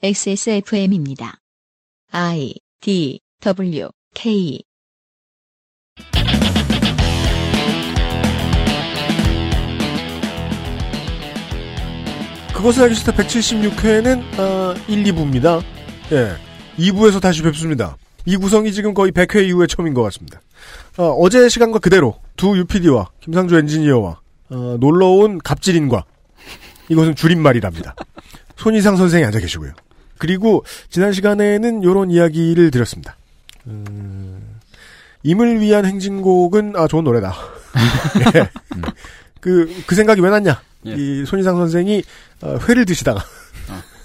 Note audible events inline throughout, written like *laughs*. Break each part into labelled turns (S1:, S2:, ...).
S1: XSFM입니다. I D W K
S2: 그것을 알기 싫다 176회는 아, 1, 2부입니다. 예. 2부에서 다시 뵙습니다. 이 구성이 지금 거의 100회 이후에 처음인 것 같습니다. 어, 제 시간과 그대로 두 UPD와 김상조 엔지니어와 어, 놀러온 갑질인과 이것은 줄임말이랍니다. 손희상 선생이 앉아 계시고요. 그리고 지난 시간에는 이런 이야기를 드렸습니다. 음, 임을 위한 행진곡은 아 좋은 노래다. *laughs* 예. 그, 그 생각이 왜 났냐?
S3: 예.
S2: 이 손희상 선생이 어, 회를 드시다가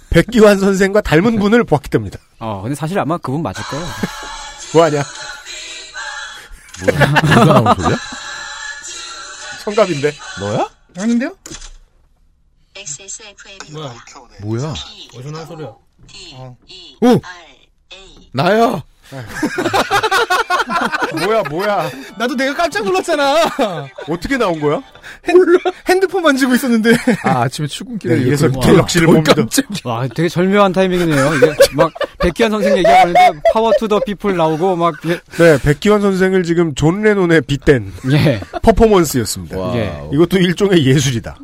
S2: 백기환 선생과 닮은 분을 *laughs* 보았기 때문이다.
S3: 어, 근데 사실 아마 그분 맞을 거예요. *laughs*
S2: 뭐하냐?
S4: 누가 나온 소리야?
S2: 성갑인데.
S4: 너야?
S5: 아닌데요?
S1: XSFM입니다.
S4: 뭐야?
S5: 어디서 나온 소리야? 어.
S4: 오! 나야!
S2: 뭐야, 뭐야.
S5: 나도 내가 깜짝 놀랐잖아.
S2: 어떻게 나온 거야?
S5: 핸드 폰 만지고 있었는데.
S4: 아, 아침에 출근길에
S2: 네, 이래서 갤럭시를
S4: 와,
S2: 봅니다.
S3: 와, 되게 절묘한 타이밍이네요. 이게 막 백기완 선생 얘기하고 있는데 Power to the People 나오고 막 예.
S2: 네, 백기완 선생을 지금 존 레논에 빗댄
S3: 예.
S2: 퍼포먼스였습니다.
S3: 예.
S2: 이것도 일종의 예술이다.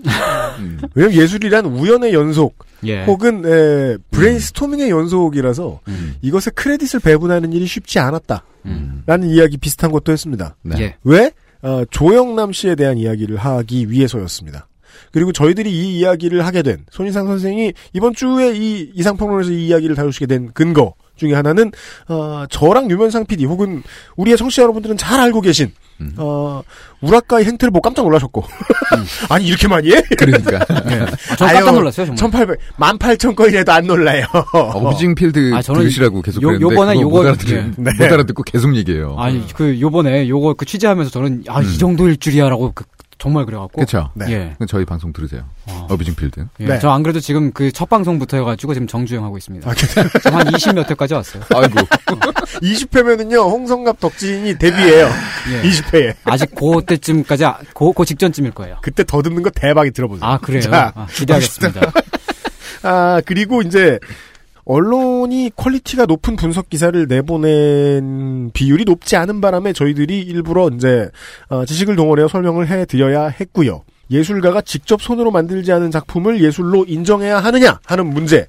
S4: 음.
S2: 왜냐면 예술이란 우연의 연속
S3: 예.
S2: 혹은 에, 브레인스토밍의 연속이라서
S3: 음.
S2: 이것에 크레딧을 배분하는 일이 쉽지 않았다.
S3: 음.
S2: 라는 이야기 비슷한 것도 했습니다.
S4: 네.
S3: 예.
S2: 왜? 어, 조영남 씨에 대한 이야기를 하기 위해서였습니다. 그리고 저희들이 이 이야기를 하게 된 손희상 선생이 이번 주에 이 이상평론에서 이 이야기를 다루시게 된 근거 중에 하나는 어, 저랑 유면상 PD 혹은 우리의 청취자 여러분들은 잘 알고 계신
S4: 음.
S2: 어, 우라카의 행태를 보고 깜짝 놀라셨고 *laughs* 아니 이렇게 많이 해?
S4: 그러니까. *laughs*
S3: 아, 저 깜짝 놀랐어요, 정말.
S2: 1800, 18,000건이라도 안 놀라요.
S4: 어브징필드
S3: 아, 저는
S4: 들으시라고 계속
S3: 요-
S4: 그랬는데
S3: 요번에 요거-
S4: 못, 알아듣,
S3: 예.
S4: 못 알아듣고 계속 얘기해요.
S3: 아니, 그, 요번에 요거 그 취재하면서 저는, 아, 이 정도일 줄이야라고 그, 정말 그래갖고.
S4: 그쵸?
S2: 네.
S3: 예.
S4: 그럼 저희 방송 들으세요.
S3: 어.
S4: 어브징필드.
S3: 예.
S2: 네.
S3: 저안 그래도 지금 그 첫 방송부터 해가지고 지금 정주행하고 있습니다.
S2: 아, *laughs*
S3: 한 20몇 회까지 왔어요.
S4: 아이고. *laughs*
S2: 20회면은요, 홍성갑 덕진이 데뷔해요.
S3: 예.
S2: 20회에.
S3: 아직 그때쯤까지, 아- 그, 그 직전쯤일 거예요.
S2: 그때 더듬는 거 대박이 들어보세요.
S3: 아, 그래요?
S2: 자,
S3: 아, 기대하겠습니다.
S2: 아, 그리고 이제, 언론이 quality가 높은 분석 기사를 내보낸 비율이 높지 않은 바람에 저희들이 일부러 이제, 어, 지식을 동원해서 설명을 해드려야 했고요. 예술가가 직접 손으로 만들지 않은 작품을 예술로 인정해야 하느냐 하는 문제.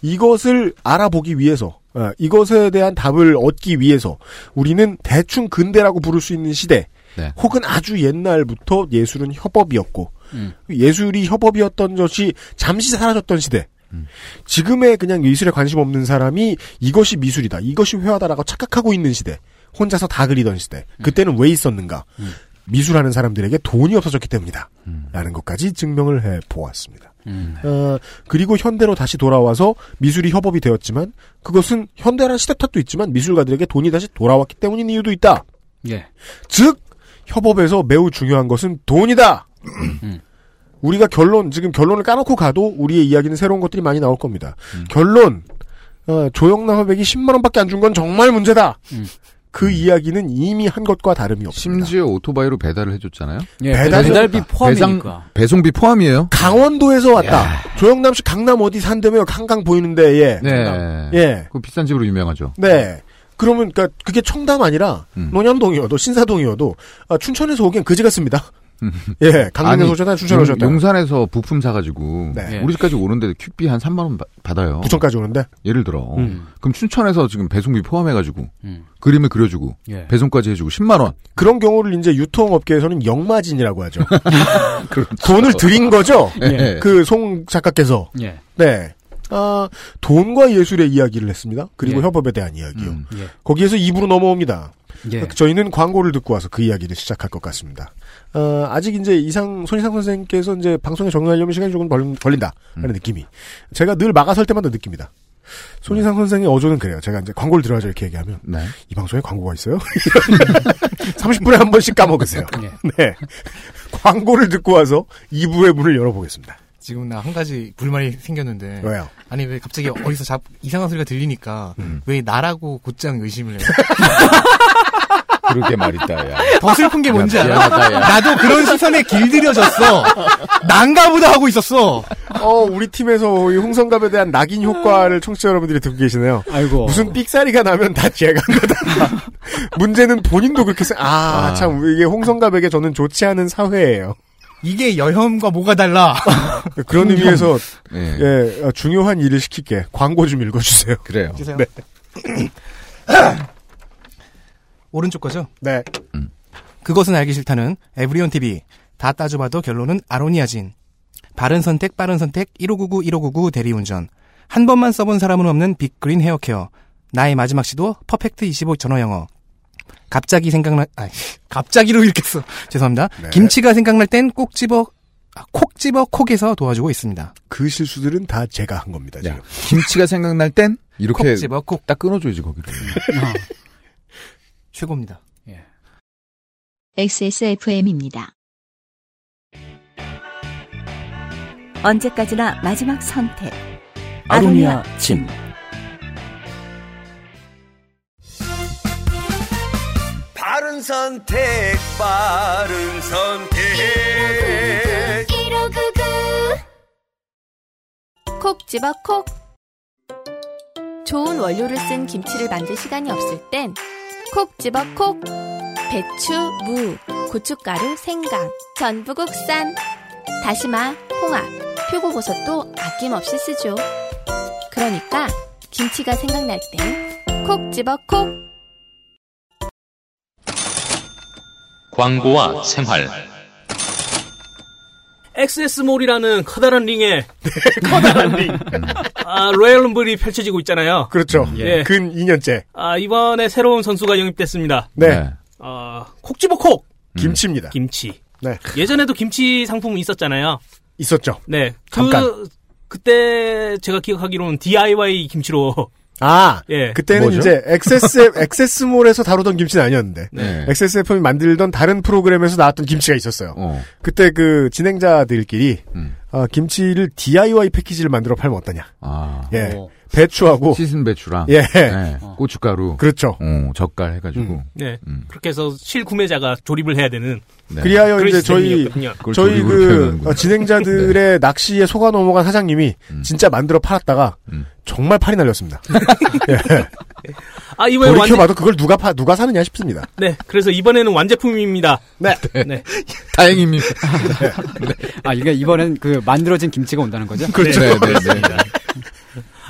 S2: 이것을 알아보기 위해서, 어, 이것에 대한 답을 얻기 위해서 우리는 대충 근대라고 부를 수 있는 시대,
S4: 네.
S2: 혹은 아주 옛날부터 예술은 협업이었고,
S3: 음.
S2: 예술이 협업이었던 것이 잠시 사라졌던 시대.
S4: 음.
S2: 지금의 그냥 예술에 관심 없는 사람이 이것이 미술이다, 이것이 회화다라고 착각하고 있는 시대. 혼자서 다 그리던 시대. 그때는 왜 있었는가?
S3: 음.
S2: 미술하는 사람들에게 돈이 없어졌기 때문이다.
S4: 음.
S2: 라는 것까지 증명을 해 보았습니다.
S3: 음.
S2: 어, 그리고 현대로 다시 돌아와서 미술이 협업이 되었지만 그것은 현대라는 시대 탓도 있지만 미술가들에게 돈이 다시 돌아왔기 때문인 이유도 있다.
S3: 예.
S2: 즉 협업에서 매우 중요한 것은 돈이다.
S3: 음.
S2: 우리가 결론 지금 결론을 까놓고 가도 우리의 이야기는 새로운 것들이 많이 나올 겁니다.
S4: 음.
S2: 결론 어, 조영남 화백이 10만 원밖에 안 준 건 정말 문제다.
S3: 음.
S2: 그 이야기는 이미 한 것과 다름이 없습니다.
S4: 심지어 오토바이로 배달을 해줬잖아요.
S3: 예.
S2: 배달이-
S3: 배달비 포함이니까.
S4: 배송 비 포함이에요.
S2: 강원도에서 왔다. 조영남 씨 강남 어디 산다며 한강 보이는데 예.
S4: 네.
S2: 예.
S4: 그 비싼 집으로 유명하죠.
S2: 네. 그러면 그니까 그게 청담 아니라
S4: 음.
S2: 논현동이어도 신사동이어도 아, 춘천에서 오기엔 그지 같습니다.
S4: 음.
S2: 예, 강릉에서 오셨다 춘천에 오셨다.
S4: 용, 산에서 부품 사가지고
S2: 네.
S3: 예.
S4: 우리 집까지 오는데 퀵비 한 3만 원 바- 받아요.
S2: 부천까지 오는데
S4: 예를 들어.
S2: 음.
S4: 그럼 춘천에서 지금 배송비 포함해가지고
S3: 음.
S4: 그림을 그려주고
S3: 예.
S4: 배송까지 해주고 10만 원.
S2: 그런 경우를 이제 유통업계에서는 영마진이라고 하죠. *laughs*
S4: 그렇죠.
S2: 돈을 들인 거죠.
S3: 예.
S2: 그송 작가께서
S3: 예.
S2: 네. 아, 돈과 예술의 이야기를 했습니다. 그리고
S3: 예.
S2: 협업에 대한 이야기요.
S4: 음.
S3: 예.
S2: 거기에서 입으로 넘어옵니다.
S3: 예.
S2: 저희는 광고를 듣고 와서 그 이야기를 시작할 것 같습니다. 어, 아직 이제 이상 손희상 선생님께서 이제 방송에 적응하려면 시간이 조금 벌, 걸린 다라는
S4: 음.
S2: 느낌이 제가 늘 막아설 때마다 느낍니다. 손희상 선생의 어조는 그래요. 제가 이제 광고를 들어야죠 이렇게 얘기하면
S4: 네.
S2: 이 방송에 광고가 있어요? *laughs* 30분에 한 번씩 까먹으세요.
S3: 예.
S2: 네. 광고를 듣고 와서 2부의 문을 열어보겠습니다.
S5: 지금 나 한 가지 불만이 생겼는데.
S2: 왜요?
S5: 아니 왜 갑자기 어디서 잡 이상한 소리가 들리니까
S2: 음.
S5: 왜 나라고 곧장 의심을 해요? *laughs*
S4: 그러게 말이다, 야.
S5: 더 슬픈 게 뭔지
S4: 야,
S5: 알아?
S4: 미안하다.
S5: 나도 그런 시선에 길들여졌어. 난가보다 하고 있었어.
S2: 어, 우리 팀에서 이 홍성갑에 대한 낙인 효과를 청취자 여러분들이 듣고 계시네요.
S3: 아이고.
S2: 무슨 삑사리가 나면 다 제가 한 거다. 문제는 본인도 그렇게 생각, 아,
S4: 아.
S2: 참, 이게 홍성갑에게 저는 좋지 않은 사회예요.
S5: 이게 여혐과 뭐가 달라?
S2: 그런 *laughs* 의미에서,
S4: 예.
S2: 예, 어, 중요한 일을 시킬게. 광고 좀 읽어주세요.
S4: 그래요.
S5: 주세요.
S2: 네. *laughs*
S5: 오른쪽 거죠?
S2: 네.
S5: 그것은 알기 싫다는 에브리온 TV. 다 따져봐도 결론은 아로니아진. 바른 선택, 빠른 선택, 1599, 1599 대리운전. 한 번만 써본 사람은 없는 빅그린 헤어케어. 나의 마지막 시도 퍼펙트 25 전화 영어. 갑자기 생각나, 아, *laughs* 갑자기로 읽겠어. *laughs* 죄송합니다.
S2: 네.
S5: 김치가 생각날 땐 꼭 집어, 아, 콕 집어 콕에서 도와주고 있습니다.
S2: 그 실수들은 다 제가 한 겁니다, 지금.
S4: 야, 김치가 생각날 땐 이렇게
S5: 콕 집어 콕.
S4: 딱 끊어줘야지 거기를. *laughs*
S5: 최고입니다.
S1: XSFM입니다.
S6: 언제까지나 마지막 선택.
S7: 아로니아 진.
S8: 바른 선택, 바른 선택.
S9: 콕 집어 콕. 좋은 원료를 쓴 김치를 만들 시간이 없을 땐 콕 집어 콕. 배추, 무, 고춧가루, 생강, 전부 국산. 다시마, 홍합, 표고버섯도 아낌없이 쓰죠. 그러니까 김치가 생각날 땐 콕 집어 콕.
S10: 광고와 생활.
S11: XS몰이라는 커다란 링에 *laughs* 커다란 링. 아, Royal Rumble이 펼쳐지고 있잖아요.
S2: 그렇죠.
S11: 예.
S2: 근 2년째.
S11: 아, 이번에 새로운 선수가 영입됐습니다.
S2: 네.
S11: 아, 콕지버 콕.
S2: 김치입니다.
S11: 김치.
S2: 네.
S11: 예전에도 김치 상품은 있었잖아요.
S2: 있었죠.
S11: 네.
S2: 잠깐.
S11: 그 그때 제가 기억하기로는 DIY 김치로
S2: 아,
S11: 예.
S2: 그때는
S4: 뭐죠?
S2: 이제 XSF, *laughs* XS몰에서 다루던 김치는 아니었는데,
S4: 네.
S2: XSFM이 만들던 다른 프로그램에서 나왔던 김치가 있었어요.
S4: 어.
S2: 그때 그 진행자들끼리,
S4: 음.
S2: 어, 김치를 DIY 패키지를 만들어 팔면 어떠냐.
S4: 아.
S2: 예.
S3: 어.
S2: 배추하고,
S4: 시즌 배추랑
S2: 예.
S4: 네, 고춧가루,
S2: 그렇죠.
S4: 어, 젓갈 해가지고.
S2: 음.
S11: 네.
S4: 음.
S11: 그렇게 해서 실 구매자가 조립을 해야 되는
S4: 네.
S2: 그리하여 이제 저희, 저희 그. 어, 진행자들의 낚시에 속아 넘어간 사장님이
S4: 음.
S2: 진짜 만들어 팔았다가
S4: 음.
S2: 정말 팔이 날렸습니다. 예. *laughs*
S11: 아, 이번에 완제
S2: 돌이켜봐도 그걸 누가 파, 누가 사느냐 싶습니다.
S11: 네. 그래서 이번에는 완제품입니다.
S2: 네.
S11: 네. *laughs*
S4: 다행입니다.
S3: 아, 이게 이번엔 그 만들어진 김치가 온다는 거죠?
S4: 그렇죠. 네, 네, 네.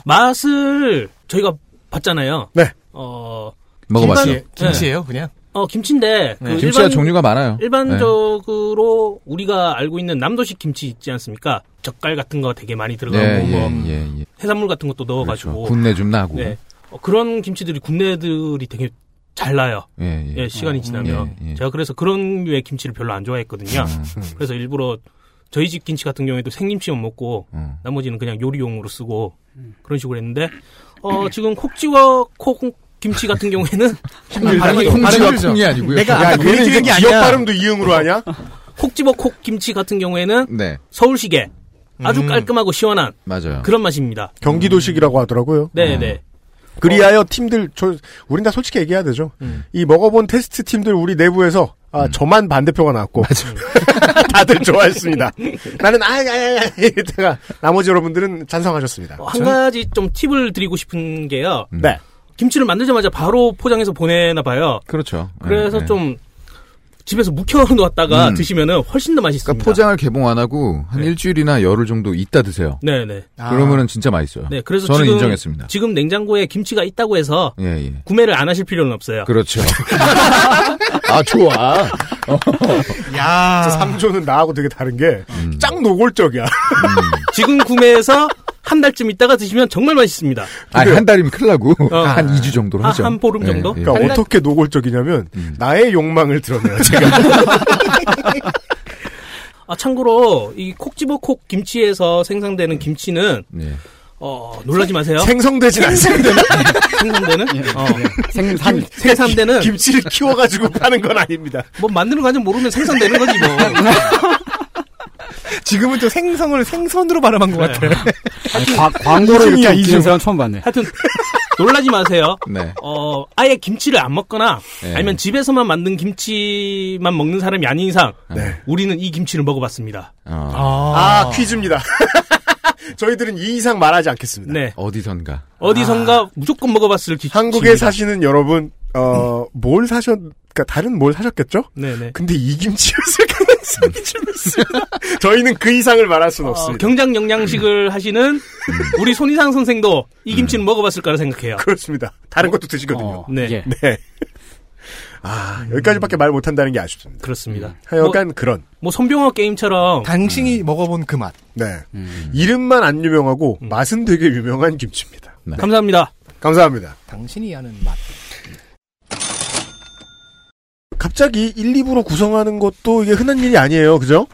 S11: 맛을 저희가 봤잖아요.
S2: 네.
S11: 어,
S4: 먹어봤죠.
S11: 김치-
S5: 김치예요, 그냥.
S11: 어, 김치인데 그
S5: 네.
S4: 김치가
S11: 일반-
S4: 종류가 많아요.
S11: 일반적으로 우리가 알고 있는 남도식 김치 있지 않습니까? 젓갈 같은 거 되게 많이 들어가고
S4: 네,
S11: 뭐
S4: 예, 예, 예.
S11: 해산물 같은 것도
S4: 그렇죠.
S11: 넣어가지고
S4: 군내 좀 나고.
S11: 네. 어, 그런 김치들이 국내들이 되게 잘 나요.
S4: 예, 예.
S11: 예, 시간이 지나면
S4: 예, 예.
S11: 제가 그래서 그런 류의 김치를 별로 안 좋아했거든요.
S4: 음,
S11: 그래서 일부러 저희 집 김치 같은 경우에도 생김치만 먹고
S4: 음.
S11: 나머지는 그냥 요리용으로 쓰고 그런 식으로 했는데 어 지금 콕지와 콕 김치 같은 경우에는 발음이
S4: 콩지와 콩이 아니고요.
S5: 내가
S2: 야,
S5: 아까 그
S2: 얘는 이제
S5: 게 아니야.
S2: 발음도 이응으로 하냐?
S11: 콕지버 콕 김치 같은 경우에는
S4: 네,
S11: 서울식의 아주
S5: 음.
S11: 깔끔하고 시원한
S4: 맞아요.
S11: 그런 맛입니다.
S2: 경기도식이라고 하더라고요.
S11: 네,
S4: 음.
S11: 네.
S2: 그리하여 팀들, 저, 우린 다 솔직히 얘기해야 되죠.
S11: 음.
S2: 이 먹어본 테스트 팀들 우리 내부에서, 아,
S4: 음.
S2: 저만 반대표가 나왔고. *laughs* 다들 좋아했습니다. 나는, 아, 아, 아, 아, 이랬다가, 나머지 여러분들은 찬성하셨습니다.
S11: 어, 한 가지 좀 팁을 드리고 싶은 게요.
S4: 음.
S2: 네.
S11: 김치를 만들자마자 바로 포장해서 보내나 봐요.
S4: 그렇죠.
S11: 그래서
S4: 예, 예.
S11: 좀 집에서 묵혀놓았다가
S4: 음.
S11: 드시면은 훨씬 더 맛있습니다.
S4: 그러니까 포장을 개봉 안 하고 한
S11: 네.
S4: 일주일이나 열흘 정도 있다 드세요.
S11: 네네.
S5: 아.
S4: 그러면은 진짜 맛있어요.
S11: 네, 그래서
S4: 저는
S11: 지금
S4: 인정했습니다.
S11: 지금 냉장고에 김치가 있다고 해서
S4: 예, 예.
S11: 구매를 안 하실 필요는 없어요.
S4: 그렇죠. *laughs* 아, 좋아.
S5: 야.
S2: 저 3조는 나하고 되게 다른 게,
S4: 음.
S2: 짱 노골적이야.
S11: 지금 구매해서 한 달쯤 있다가 드시면 정말 맛있습니다.
S4: 아니, 한 달이면 큰일 나고,
S11: 어.
S4: 한 2주 정도로
S11: 아,
S4: 하죠.
S11: 한 보름 정도?
S4: 예, 예.
S2: 그러니까 어떻게 노골적이냐면,
S4: 음.
S2: 나의 욕망을 드러내요, 제가. *laughs*
S11: 아, 참고로 이 콕지버 콕 김치에서 생산되는 김치는
S4: 예.
S11: 어, 놀라지 마세요.
S2: 생성되진 않습니다. *laughs*
S11: 생산되는 어,
S3: 생산.
S11: 생산되는
S2: 김치를 키워가지고 파는 건 아닙니다.
S11: 뭐 만드는 과정 모르면 생산되는 거지 뭐. *laughs*
S5: 지금은 또 생성을 생선으로 발음한 것 같아. *laughs*
S3: 아니, 과- *laughs* 광고로 이렇게 웃기는
S2: 이중.
S3: 사람 처음 봤네.
S11: 하여튼 놀라지 마세요.
S4: 네.
S11: 어, 아예 김치를 안 먹거나
S4: 네.
S11: 아니면 집에서만 만든 김치만 먹는 사람이 아닌 이상
S2: 네.
S11: 우리는 이 김치를 먹어봤습니다.
S4: 어.
S2: 아, 퀴즈입니다. *laughs* 저희들은 이 이상 말하지 않겠습니다.
S11: 네.
S4: 어디선가.
S11: 어디선가 무조건 먹어봤을 기
S2: 한국에 사시는 여러분, 어, 뭘 사셨, 그니까 다른 뭘 사셨겠죠?
S11: 네네.
S2: 근데 이 김치였을 가능성이 좀 있습니다. 저희는 그 이상을 말할 수는
S11: 어,
S2: 없습니다.
S11: 경장 영양식을 하시는 우리 손희상 선생도 이 김치는 먹어봤을 거라 생각해요.
S2: 그렇습니다. 다른 것도 드시거든요.
S3: 어,
S11: 네.
S3: 예.
S2: 네. 아, 여기까지밖에 말 못한다는 게 아쉽습니다.
S11: 그렇습니다.
S2: 하여간 그런.
S11: 뭐 손병호 게임처럼
S5: 당신이 먹어본 그 맛.
S2: 네. 이름만 안 유명하고
S11: 음.
S2: 맛은 되게 유명한 김치입니다.
S4: 네.
S11: 감사합니다.
S2: 감사합니다.
S5: 당신이 아는 맛.
S2: 갑자기 1, 2부로 구성하는 것도 이게 흔한 일이 아니에요. 그죠?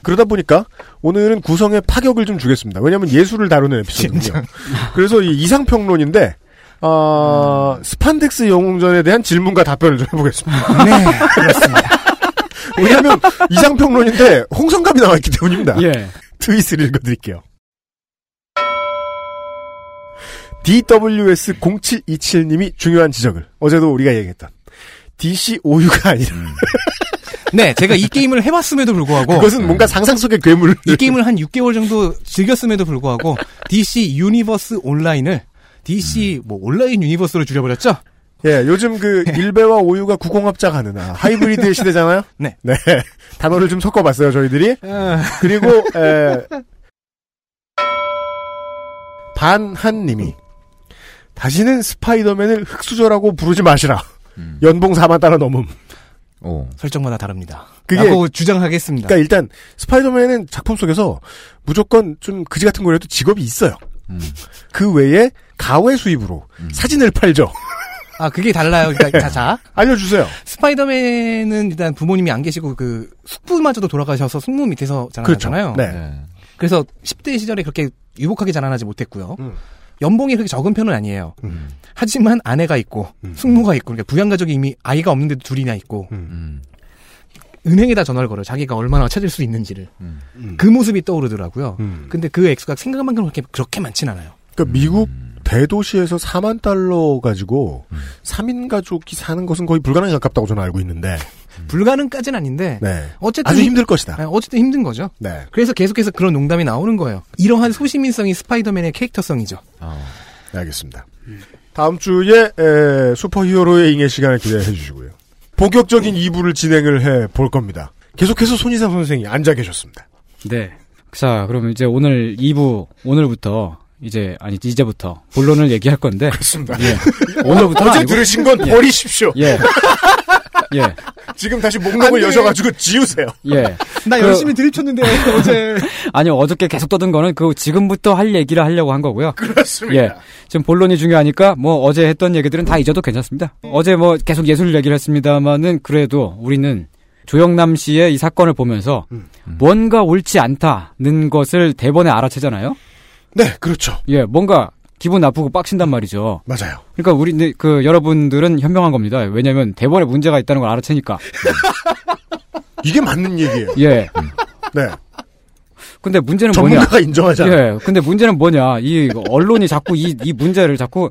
S2: 그러다 보니까 오늘은 구성에 파격을 좀 주겠습니다. 왜냐하면 예술을 다루는 에피소드거든요. 그래서 이 이상평론인데 어, 스판덱스 영웅전에 대한 질문과 답변을 좀 해보겠습니다.
S5: 네, 그렇습니다. *laughs*
S2: 왜냐하면 이상평론인데 홍성갑이 나와 있기 때문입니다.
S3: 예.
S2: 트윗을 읽어드릴게요. DWS0727님이 중요한 지적을 어제도 우리가 얘기했던 DC 오유가 아니라 *laughs*
S5: 네, 제가 이 게임을 해봤음에도 불구하고
S2: 그것은 뭔가 상상 속의 괴물
S5: 이 게임을 한 6개월 정도 즐겼음에도 불구하고 DC 유니버스 온라인을 DC 뭐 Online Universe로 줄여버렸죠?
S2: 예, 요즘 그 일베와 오유가 국공합작 하는 아, 하이브리드의 시대잖아요. *laughs*
S5: 네.
S2: 네. 단어를 좀 섞어봤어요 저희들이. 그리고 에, 반한님이 다시는 스파이더맨을 흑수저라고 부르지 마시라.
S4: 음.
S2: 연봉 4만 달러 넘음.
S4: 어.
S5: 설정마다 다릅니다.
S2: 그게-
S5: 라고 주장하겠습니다.
S2: 그러니까 일단 스파이더맨은 작품 속에서 무조건 좀 그지 같은 거라도 직업이 있어요.
S4: 음.
S2: 그 외에 가외 수입으로
S4: 음.
S2: 사진을 팔죠.
S5: 아, 그게 달라요. 그러니까 *laughs* 자, 자,
S2: 알려주세요.
S5: 스파이더맨은 일단 부모님이 안 계시고 그 숙부마저도 돌아가셔서 숙모 밑에서 자라났잖아요.
S2: 네.
S4: 네.
S5: 그래서 10대 시절에 그렇게 유복하게 자라나지 못했고요.
S2: 음.
S5: 연봉이 그렇게 적은 편은 아니에요.
S2: 음.
S5: 하지만 아내가 있고
S2: 음.
S5: 숙모가 있고 그러니까 부양 가족이 이미 아이가 없는데도 둘이나 있고
S4: 음.
S5: 은행에다 전화를 걸어요. 자기가 얼마나 찾을 수 있는지를.
S4: 음.
S2: 음.
S5: 그 모습이 떠오르더라고요.
S2: 음.
S5: 근데 그 액수가 생각만큼 그렇게 그렇게 많진 않아요.
S2: 그러니까 미국 대도시에서 4만 달러 가지고 3인 가족이 사는 것은 거의 불가능에 가깝다고 저는 알고 있는데 *laughs*
S5: 불가능까지는 아닌데
S2: 네.
S5: 어쨌든
S2: 아주
S5: 힘-
S2: 힘들 것이다.
S5: 아니, 어쨌든 힘든 거죠.
S2: 네.
S5: 그래서 계속해서 그런 농담이 나오는 거예요. 이러한 소시민성이 스파이더맨의 캐릭터성이죠.
S4: 어.
S2: 네, 알겠습니다. 다음 주에 에, 슈퍼히어로의 잉의 시간을 기대해 주시고요. 본격적인 2부를 진행을 해 볼 겁니다. 계속해서 손희상 선생이 앉아 계셨습니다.
S3: 네. 자, 그럼 이제 오늘 2부, 오늘부터, 이제, 아니, 이제부터, 본론을 얘기할 건데.
S2: 그렇습니다.
S3: 예. 오늘부터.
S2: 어제 들으신 건 버리십시오.
S3: 예. 예. *laughs*
S2: 지금 다시 목록을 여셔가지고 지우세요.
S3: 예.
S5: 나
S3: 그-
S5: 열심히 드립쳤는데 어제 *laughs*
S3: 아니, 어저께 계속 떠든 거는 그 지금부터 할 얘기를 하려고 한 거고요.
S2: 그렇습니다.
S3: 예. 지금 본론이 중요하니까 뭐 어제 했던 얘기들은 다 잊어도 괜찮습니다. 어제 뭐 계속 예술 얘기를 했습니다만은 그래도 우리는 조영남 씨의 이 사건을 보면서
S2: 음.
S3: 뭔가 옳지 않다는 것을 대번에 알아채잖아요.
S2: 네, 그렇죠.
S3: 예, 뭔가 기분 나쁘고 빡친단 말이죠.
S2: 맞아요.
S3: 그러니까 우리 네, 그 여러분들은 현명한 겁니다. 왜냐하면 대본에 문제가 있다는 걸 알아채니까. *laughs*
S2: 이게 맞는 얘기예요.
S3: 예.
S2: 네.
S3: 근데 문제는 뭐냐?
S2: 전문가가 인정하잖아요.
S3: 예. 근데 문제는 뭐냐? 이 언론이 자꾸 이, 이 문제를 자꾸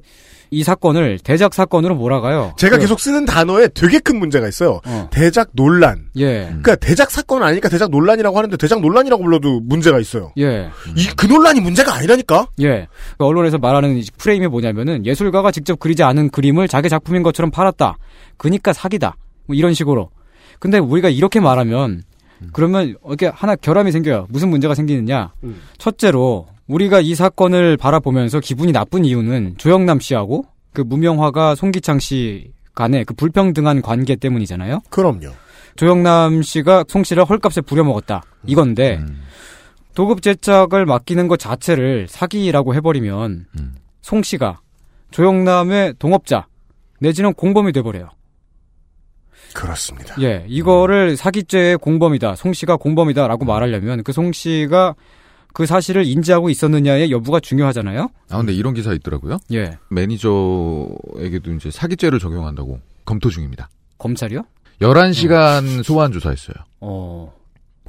S3: 이 사건을 대작 사건으로 몰아가요.
S2: 제가
S3: 그-
S2: 계속 쓰는 단어에 되게 큰 문제가 있어요.
S3: 어.
S2: 대작 논란.
S3: 예.
S2: 그러니까 대작 사건 아니니까 대작 논란이라고 하는데 대작 논란이라고 불러도 문제가 있어요.
S3: 예.
S2: 이 그 논란이 문제가 아니라니까.
S3: 예. 그러니까 언론에서 말하는 이 프레임이 뭐냐면은 예술가가 직접 그리지 않은 그림을 자기 작품인 것처럼 팔았다. 그니까 사기다. 뭐 이런 식으로. 근데 우리가 이렇게 말하면 그러면 이렇게 하나 결함이 생겨요. 무슨 문제가 생기느냐?
S2: 음.
S3: 첫째로 우리가 이 사건을 바라보면서 기분이 나쁜 이유는 조영남 씨하고 그 무명화가 송기창 씨 간의 그 불평등한 관계 때문이잖아요.
S2: 그럼요.
S3: 조영남 씨가 송 씨를 헐값에 부려먹었다. 이건데
S4: 음.
S3: 도급 제작을 맡기는 것 자체를 사기라고 해버리면
S4: 음.
S3: 송 씨가 조영남의 동업자 내지는 공범이 돼버려요.
S2: 그렇습니다.
S3: 예, 이거를 사기죄의 공범이다. 송 씨가 공범이다라고 말하려면 그 송 씨가 그 사실을 인지하고 있었느냐의 여부가 중요하잖아요.
S4: 아 근데 이런 기사 있더라고요.
S3: 예,
S4: 매니저에게도 이제 사기죄를 적용한다고 검토 중입니다.
S3: 검찰이요?
S4: 11시간 소환 조사했어요.
S3: 어,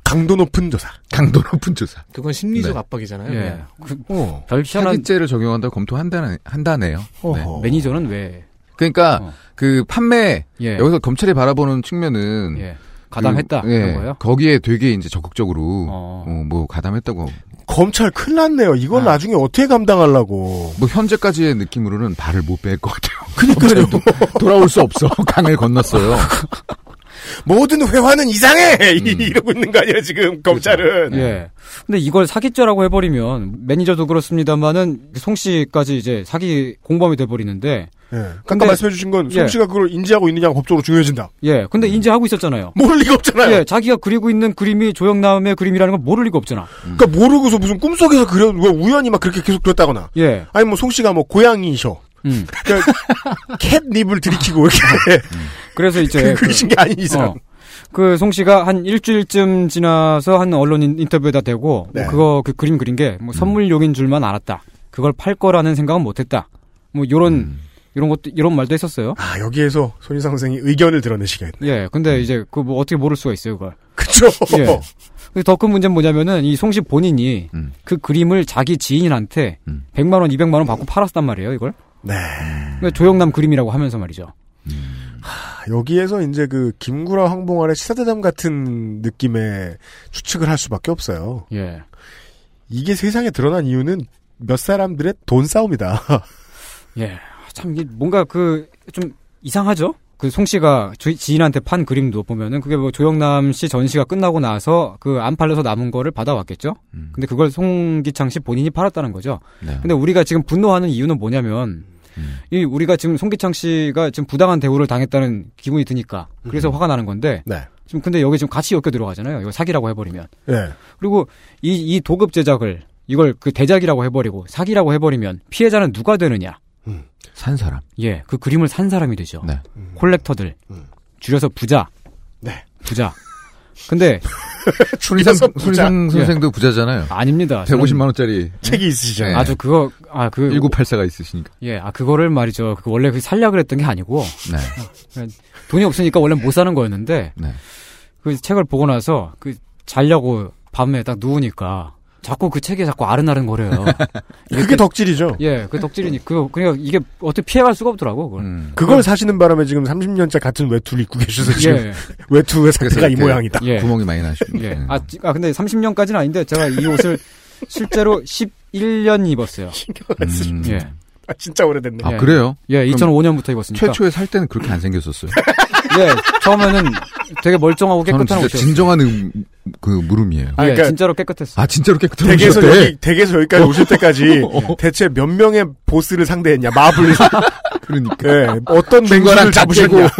S2: 강도 높은 조사.
S4: 강도 높은 조사.
S5: 그건 심리적
S4: 네.
S5: 압박이잖아요.
S3: 예,
S5: 네.
S3: 그,
S2: 어.
S3: 별 희한한
S4: 사기죄를 적용한다고 검토한다네, 한다네요. 네.
S3: 매니저는 왜?
S4: 그러니까
S3: 어.
S4: 그 판매
S3: 예,
S4: 여기서 검찰이 바라보는 측면은
S3: 예, 가담했다
S4: 그,
S3: 그런
S4: 예,
S3: 거예요.
S4: 거기에 되게 이제 적극적으로
S3: 어.
S4: 어, 뭐 가담했다고.
S2: 검찰 큰일 났네요. 이건
S4: 아.
S2: 나중에 어떻게 감당하려고.
S4: 뭐 현재까지의 느낌으로는 발을 못 뺄 것 같아요. *laughs*
S2: 그니까요.
S4: 돌아올 수 없어. *laughs* 강을 건넜어요. *laughs*
S2: 모든 회화는 이상해!
S4: 음.
S2: 이러고 있는 거 아니에요, 지금, 검찰은.
S3: 예. 근데 이걸 사기죄라고 해버리면 매니저도 그렇습니다만은 송 씨까지 이제 사기 공범이 돼버리는데
S2: 예. 아까
S3: 근데-
S2: 말씀해 주신 건, 송
S3: 예.
S2: 씨가 그걸 인지하고 있느냐가 법적으로 중요해진다.
S3: 예. 근데 인지하고 있었잖아요.
S2: 모를 리가 없잖아요.
S3: 예. 자기가 그리고 있는 그림이 조영남의 그림이라는 걸 모를 리가 없잖아.
S2: 그러니까 모르고서 무슨 꿈속에서 그려, 왜 우연히 막 그렇게 계속 그렸다거나.
S3: 예.
S2: 아니, 뭐, 송 씨가 뭐, 고양이셔.
S3: 음.
S2: 그러니까 캣닙을 들이키고 이렇게
S3: 그래서 이제
S2: 그리신 게 아닌 이상.
S3: 어. 그송 씨가 한 일주일쯤 지나서 한 언론 인- 인터뷰에다 대고
S2: 네.
S3: 뭐 그거 그 그림 그린 게 뭐 선물용인 줄만 알았다. 그걸 팔 거라는 생각은 못 했다. 뭐 요런
S4: 음.
S3: 이런 것도 이런 말도 했었어요.
S2: 아, 여기에서 손희상 선생이 의견을 드러내시겠네.
S3: 예. 근데 이제 그 뭐 어떻게 모를 수가 있어요, 그걸.
S2: 그쵸? *laughs*
S3: 예. 더큰 문제는 뭐냐면은 이 송씨 본인이
S4: 음.
S3: 그 그림을 자기 지인한테
S4: 음.
S3: 100만 원, 200만 원 받고 팔았단 말이에요, 이걸.
S2: 네.
S3: 그러니까 조영남 그림이라고 하면서 말이죠.
S2: 아, 여기에서 이제 그, 김구라 황봉알의 시사대담 같은 느낌의 추측을 할 수밖에 없어요.
S3: 예.
S2: 이게 세상에 드러난 이유는 몇 사람들의 돈 싸움이다. *laughs*
S3: 예. 참 이게 뭔가 그 좀 이상하죠? 그 송 씨가 주- 지인한테 판 그림도 보면은 그게 뭐 조영남 씨 전시가 끝나고 나서 그 안 팔려서 남은 거를 받아왔겠죠?
S4: 음.
S3: 근데 그걸 송기창 씨 본인이 팔았다는 거죠.
S4: 네.
S3: 근데 우리가 지금 분노하는 이유는 뭐냐면
S4: 음.
S3: 이 우리가 지금 송기창 씨가 지금 부당한 대우를 당했다는 기분이 드니까 그래서 화가 나는 건데
S2: 네.
S3: 지금 근데 여기 지금 같이 엮여 들어가잖아요. 이거 사기라고 해버리면
S2: 예.
S3: 그리고 이 이 도급 제작을 이걸 그 대작이라고 해버리고 사기라고 해버리면 피해자는 누가 되느냐?
S4: 산 사람.
S3: 예, 그 그림을 산 사람이 되죠.
S4: 네.
S3: 콜렉터들
S2: 음.
S3: 줄여서 부자.
S2: 네.
S3: 부자. 근데 *laughs*
S2: 줄여서 부자.
S4: 손희상 선생도 부자잖아요.
S3: 아닙니다. 저는
S4: 150만 원짜리
S2: 책이 있으시잖아요.
S4: 네.
S3: 아주 그거 아 그
S4: 1984가 있으시니까.
S3: 예, 아 그거를 말이죠. 그 원래 그 살려 그랬던 게 아니고
S4: 네.
S3: 돈이 없으니까 원래 못 사는 거였는데
S4: 네.
S3: 그 책을 보고 나서 그 자려고 밤에 딱 누우니까 자꾸 그 책에 자꾸 아른아른 거려요. *laughs*
S2: 그게 덕질이죠.
S3: 예, 그 덕질이니 그 그러니까 이게 어떻게 피해갈 수가 없더라고. 그걸.
S4: 음.
S2: 그걸 사시는 바람에 지금 30년째 같은 외투를 입고 계셔서 지금
S3: 예, *laughs*
S2: 외투의 상태가 이 모양이다.
S3: 예.
S4: 구멍이 많이 나시고.
S3: 예. 아, 지- 아, 근데 30년까지는 아닌데 제가 이 옷을 실제로 11년 입었어요.
S4: 음.
S3: 예.
S2: 아, 진짜 오래됐네.
S4: 아,
S3: 예.
S4: 그래요?
S3: 예, 2005년부터 입었으니까.
S4: 최초에 살 때는 그렇게 안 생겼었어요. *laughs*
S3: 예, 처음에는 되게 멀쩡하고 깨끗한 옷이었어요.
S4: 진정한 음, 그 무름이에요.
S2: 아,
S3: 예,
S2: 그러니까
S3: 진짜로 깨끗했어요.
S4: 아, 진짜로 깨끗한
S2: 댁에서
S4: 옷이었대.
S2: 여기, 댁에서 여기까지 오실 때까지 *laughs* 대체 몇 명의 보스를 상대했냐, 마블. *laughs*
S4: 그러니까.
S2: 예, 어떤 맹수를 잡으셨냐. *laughs*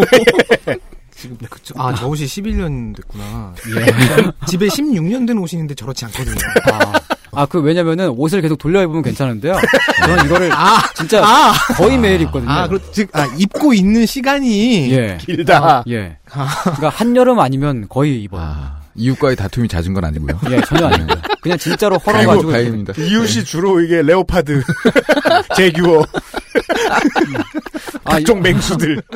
S5: 그쵸. 아, 저 옷이 11년 됐구나. 예. 집에 16년 된 옷이 있는데 저렇지 않거든요.
S3: 아, 아, 그 왜냐면은 옷을 계속 돌려 입으면 괜찮은데요. 저는 이거를
S5: 아,
S3: 진짜
S5: 아,
S3: 거의 매일 입거든요.
S5: 아, 그렇, 즉, 아, 입고 있는 시간이.
S3: 예.
S2: 길다.
S3: 예. 그러니까 한여름 아니면 거의 입어요.
S4: 아, 이웃과의 다툼이 잦은 건 아니고요.
S3: 예, 전혀 아니고요. 그냥 진짜로 헐어가지고.
S4: 다행입니다.
S2: 이웃이 주로 이게 레오파드, *laughs* 제규어,
S3: 아,
S2: 각종 맹수들. *laughs*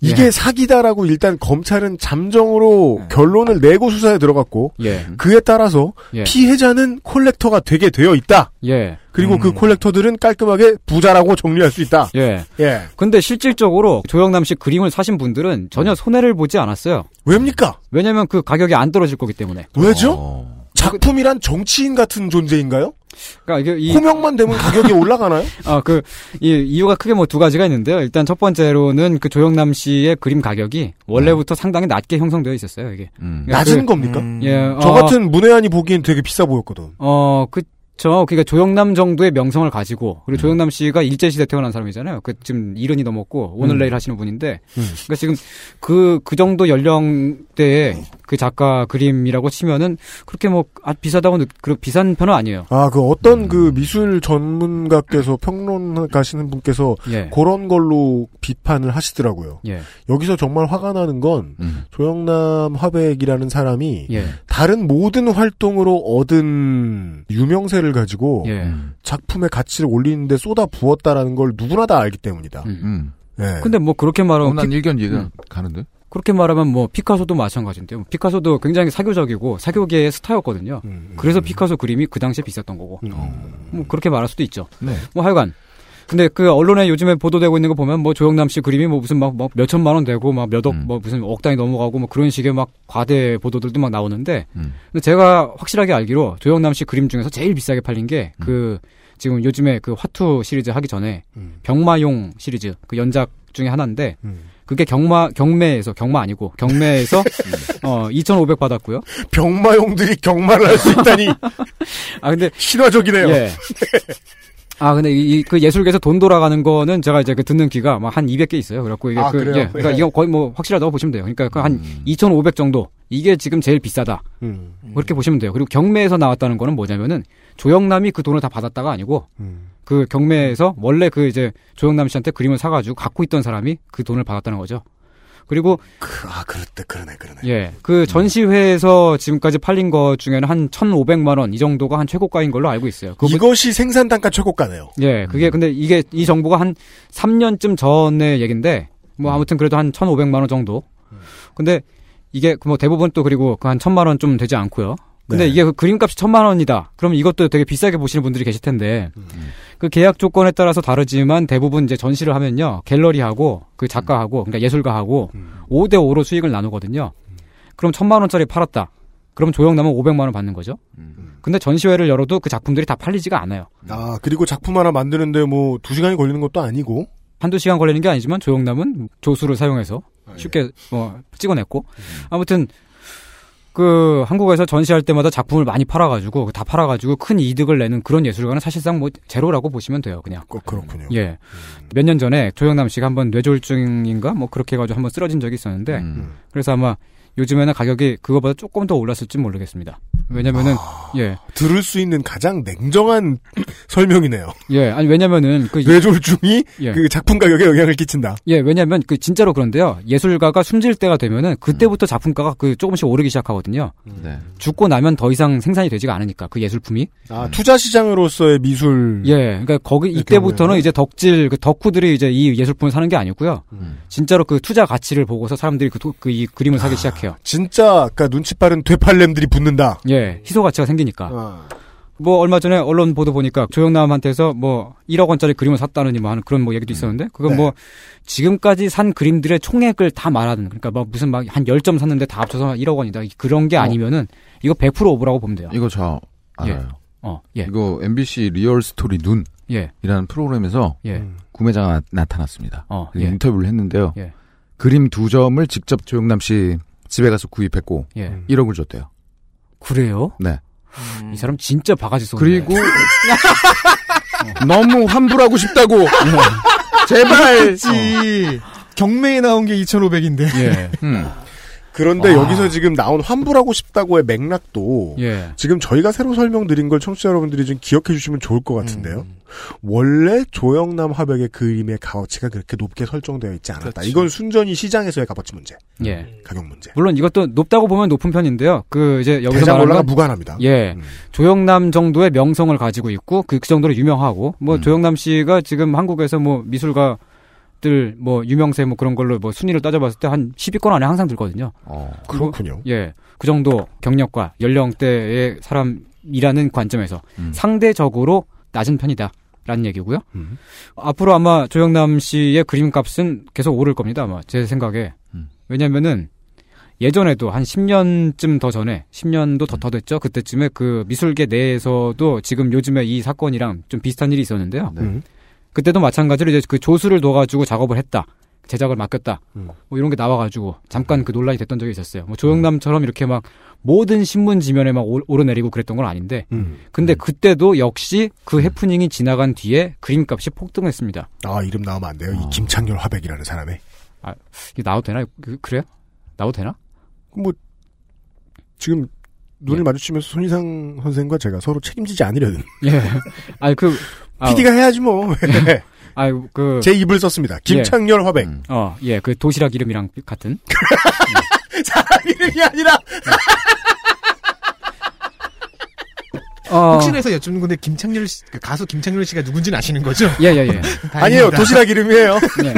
S2: 이게 사기다라고 일단 검찰은 잠정으로 결론을 내고 수사에 들어갔고
S3: 예.
S2: 그에 따라서
S3: 예.
S2: 피해자는 콜렉터가 되게 되어 있다.
S3: 예.
S2: 그리고
S5: 음.
S2: 그 콜렉터들은 깔끔하게 부자라고 정리할 수 있다.
S3: 예.
S2: 예.
S3: 근데 실질적으로 조영남 씨 그림을 사신 분들은 전혀 손해를 보지 않았어요.
S2: 왜입니까?
S3: 왜냐면 그 가격이 안 떨어질 거기 때문에.
S2: 왜죠?
S4: 어.
S2: 작품이란 정치인 같은 존재인가요?
S3: 그러니까 이게 이
S2: 호명만 되면 가격이 올라가나요?
S3: 아, *laughs* 그, 이, 이유가 크게 뭐 두 가지가 있는데요. 일단 첫 번째로는 그 조영남 씨의 그림 가격이 원래부터 상당히 낮게 형성되어 있었어요, 이게.
S4: 음.
S3: 그러니까
S2: 낮은
S3: 그-
S2: 겁니까?
S5: 음.
S3: 예,
S2: 저
S3: 어,
S2: 같은 문외한이 보기엔 되게 비싸 보였거든.
S3: 어, 그 쵸. 그러니까 조영남 정도의 명성을 가지고, 그리고 조영남 씨가 일제 시대 태어난 사람이잖아요. 그 지금 이른이 넘었고, 오늘
S2: 음.
S3: 내일 하시는 분인데,
S2: 음.
S3: 그러니까 지금 그, 그 정도 연령대의 그 작가 그림이라고 치면은, 그렇게 뭐, 아, 비싸다고, 느- 그 비싼 편은 아니에요.
S2: 아, 그 어떤 그 미술 전문가께서 평론가시는 분께서
S3: 예.
S2: 그런 걸로 비판을 하시더라고요.
S3: 예.
S2: 여기서 정말 화가 나는 건
S4: 음.
S2: 조영남 화백이라는 사람이
S3: 예.
S2: 다른 모든 활동으로 얻은 유명세를 가지고
S3: 예.
S4: 음.
S2: 작품의 가치를 올리는데 쏟아 부었다라는 걸 누구나 다 알기 때문이다.
S3: 음.
S4: 음.
S2: 예.
S3: 근데 뭐 그렇게
S4: 어,
S3: 말하면
S4: 난
S3: 피-
S4: 일견 이해가
S3: 음.
S4: 가는데?
S3: 그렇게 말하면 뭐 피카소도 마찬가지인데요. 피카소도 굉장히 사교적이고 사교계의 스타였거든요.
S2: 음,
S3: 그래서 피카소 그림이 그 당시에 비쌌던 거고.
S2: 음.
S4: 어.
S3: 뭐 그렇게 말할 수도 있죠.
S4: 네.
S3: 뭐 하여간 근데 그 언론에 요즘에 보도되고 있는 거 보면 뭐 조영남 씨 그림이 뭐 무슨 막, 막 몇천만 원 되고 막 몇억
S4: 음.
S3: 뭐 무슨 억 단위 넘어가고 뭐 그런 식의 막 과대 보도들도 막 나오는데
S4: 음.
S3: 근데 제가 확실하게 알기로 조영남 씨 그림 중에서 제일 비싸게 팔린 게그 지금 요즘에 그 화투 시리즈 하기 전에
S2: 음.
S3: 병마용 시리즈 그 연작 중에 하나인데
S2: 음.
S3: 그게 경마 경매에서 경마 아니고 경매에서 *laughs* 어 2,500 받았고요.
S2: 병마용들이 경마를 할 수 있다니 *laughs*
S3: 아 근데
S2: 신화적이네요.
S3: 예. *laughs* 아 근데 이 그 예술계에서 돈 돌아가는 거는 제가 이제 그 듣는 귀가 막 한 200개 있어요. 그래갖고 이게
S2: 아,
S3: 그
S2: 그래요?
S3: 예, 그러니까
S2: 예.
S3: 이거 거의 뭐 확실하다고 보시면 돼요. 그러니까 그한
S4: 음.
S3: 2,500 정도 이게 지금 제일 비싸다.
S2: 음.
S3: 그렇게 보시면 돼요. 그리고 경매에서 나왔다는 거는 뭐냐면은 조영남이 그 돈을 다 받았다가 아니고
S2: 음.
S3: 그 경매에서 원래 그 이제 조영남 씨한테 그림을 사가지고 갖고 있던 사람이 그 돈을 받았다는 거죠. 그리고
S2: 그, 아, 그렇대, 그러네, 그러네.
S3: 예, 그 전시회에서 지금까지 팔린 것 중에는 한 1,500만 원 이 정도가 한 최고가인 걸로 알고 있어요.
S2: 이것이 생산 단가 최고가네요.
S3: 예, 그게 근데 이게 이 정보가 한 3년쯤 전의 얘긴데 뭐 아무튼 그래도 한 1,500만 원 정도. 근데 이게 그뭐 대부분 또 그리고 그한 1,000만 원 좀 되지 않고요. 근데
S2: 네.
S3: 이게 그 그림값이 1,000만 원이다. 그럼 이것도 되게 비싸게 보시는 분들이 계실 텐데 그 계약 조건에 따라서 다르지만 대부분 이제 전시를 하면요. 갤러리하고 그 작가하고 그러니까 예술가하고 5대 5로 수익을 나누거든요. 그럼 1,000만 원짜리 팔았다. 그럼 조영남은 500만 원 받는 거죠. 근데 전시회를 열어도 그 작품들이 다 팔리지가 않아요.
S2: 아, 그리고 작품 하나 만드는데 뭐, 두 시간이 걸리는 것도 아니고,
S3: 한두 시간 걸리는 게 아니지만 조영남은 조수를 사용해서 쉽게 뭐 찍어냈고 아무튼 그 한국에서 전시할 때마다 작품을 많이 팔아가지고 다 팔아가지고 큰 이득을 내는 그런 예술가는 사실상 뭐 제로라고 보시면 돼요 그냥.
S2: 그, 그렇군요.
S3: 예. 몇년 전에 조영남 씨가 한번 뇌졸중인가? 뭐 그렇게 해가지고 한번 쓰러진 적이 있었는데
S4: 음.
S3: 그래서 아마 요즘에는 가격이 그거보다 조금 더 올랐을지 모르겠습니다 왜냐면은 예
S2: 들을 수 있는 가장 냉정한 *clears throat* 설명이네요.
S3: 예, 아니 왜냐면은 그
S2: 뇌졸중이
S3: 예.
S2: 그 작품 가격에 영향을 끼친다.
S3: 예, 왜냐면 그 진짜로 그런데요. 예술가가 숨질 때가 되면은 그때부터 작품가가 그 조금씩 오르기 시작하거든요.
S4: 네.
S3: 죽고 나면 더 이상 생산이 되지가 않으니까 그 예술품이.
S2: 아, 투자 시장으로서의 미술.
S3: 예, 그러니까 거기 이때부터는? 이제 덕질 그 덕후들이 이제 이 예술품을 사는 게 아니고요.
S4: 음.
S3: 진짜로 그 투자 가치를 보고서 사람들이 그이 그림을 사기 시작해요.
S2: 진짜 아까 눈치 빠른 되팔렘들이 붙는다.
S3: 예, 희소 가치가 생기니까.
S2: 아.
S3: 뭐 얼마 전에 언론 보도 보니까 조영남한테서 뭐 1억 원짜리 그림을 샀다느니 뭐 하는 그런 뭐 얘기도 있었는데 그건
S2: 네.
S3: 뭐 지금까지 산 그림들의 총액을 다 말하는 그러니까 뭐 무슨 막 한 10점 샀는데 다 합쳐서 1억 원이다 그런 게 아니면은 이거 100% 오버라고 보면 돼요.
S4: 이거 저 알아요.
S3: 어, 예.
S4: 이거 MBC 리얼 스토리 눈이라는
S3: 예.
S4: 프로그램에서
S3: 예.
S2: 음.
S4: 구매자가 나, 타났습니다
S3: 어,
S4: 네,
S3: 예.
S4: 인터뷰를 했는데요.
S3: 예.
S4: 그림 두 점을 직접 조영남 씨 집에 가서 구입했고
S3: 예.
S4: 1억을 줬대요.
S3: 그래요?
S4: 네.
S3: 이 사람 진짜 바가지 쏘네.
S4: 그리고 *laughs* 너무 환불하고 싶다고 제발
S5: 지 경매에 나온 게 2,500인데.
S3: 예.
S4: 음.
S2: 그런데
S3: 와.
S2: 여기서 지금 나온 환불하고 싶다고의 맥락도
S3: 예.
S2: 지금 저희가 새로 설명드린 걸 청취자 여러분들이 좀 기억해 주시면 좋을 것 같은데요.
S3: 음.
S2: 원래 조영남 화백의 그림의 값어치가 그렇게 높게 설정되어 있지 않았다.
S5: 그렇죠.
S2: 이건 순전히 시장에서의 값어치 문제,
S3: 예.
S2: 가격 문제.
S3: 물론 이것도 높다고 보면 높은 편인데요. 그 이제 여기서
S2: 대장 올라가
S3: 건
S2: 무관합니다.
S3: 예.
S2: 음.
S3: 조영남 정도의 명성을 가지고 있고 그, 그 정도로 유명하고 뭐
S4: 음.
S3: 조영남 씨가 지금 한국에서 뭐 미술가 들 뭐 유명세 뭐 그런 걸로 뭐 순위를 따져봤을 때 한 10위권 안에 항상 들거든요.
S4: 어.
S2: 그렇군요.
S3: 예. 그 정도 경력과 연령대의 사람이라는 관점에서
S4: 음.
S3: 상대적으로 낮은 편이다. 라는 얘기고요.
S2: 음.
S3: 앞으로 아마 조영남 씨의 그림값은 계속 오를 겁니다. 아마 제 생각에.
S4: 음.
S3: 왜냐면은 예전에도 한 10년쯤 더 전에 10년도 더 더 됐죠. 그때쯤에 그 미술계 내에서도 지금 요즘에 이 사건이랑 좀 비슷한 일이 있었는데요.
S4: 네.
S2: 음.
S3: 그때도 마찬가지로 이제 그 조수를 둬가지고 작업을 했다. 제작을 맡겼다.
S2: 음.
S3: 뭐 이런 게 나와가지고 잠깐 그 논란이 됐던 적이 있었어요. 뭐 조영남처럼 이렇게 막 모든 신문 지면에 막 오- 오르내리고 그랬던 건 아닌데.
S2: 음.
S3: 근데 그때도 역시 그 해프닝이 지나간 뒤에 그림값이 폭등했습니다.
S2: 아 이름 나오면 안 돼요. 이
S4: 어.
S2: 김창렬 화백이라는 사람의
S3: 이게 나와도 되나? 그, 그래요? 나와도 되나?
S2: 뭐 지금 눈을
S3: 예.
S2: 마주치면서 손희상 선생과 제가 서로 책임지지 않으려는
S3: 예. *laughs* 아니 그 아,
S2: PD가 해야지 뭐. *laughs*
S3: 아니
S2: 그제 입을 썼습니다. 김창렬 화백.
S4: 음.
S3: 어, 예, 그 도시락 이름이랑 같은. *laughs*
S2: 사람 이름이 아니라
S3: 어,
S5: 혹시나 해서 여쭙는 건데 김창렬 씨, 그 가수 김창렬 씨가 누군지는 아시는 거죠?
S3: 예, 예, 예. *laughs*
S2: 아니에요. 도시락 이름이에요.
S3: 예.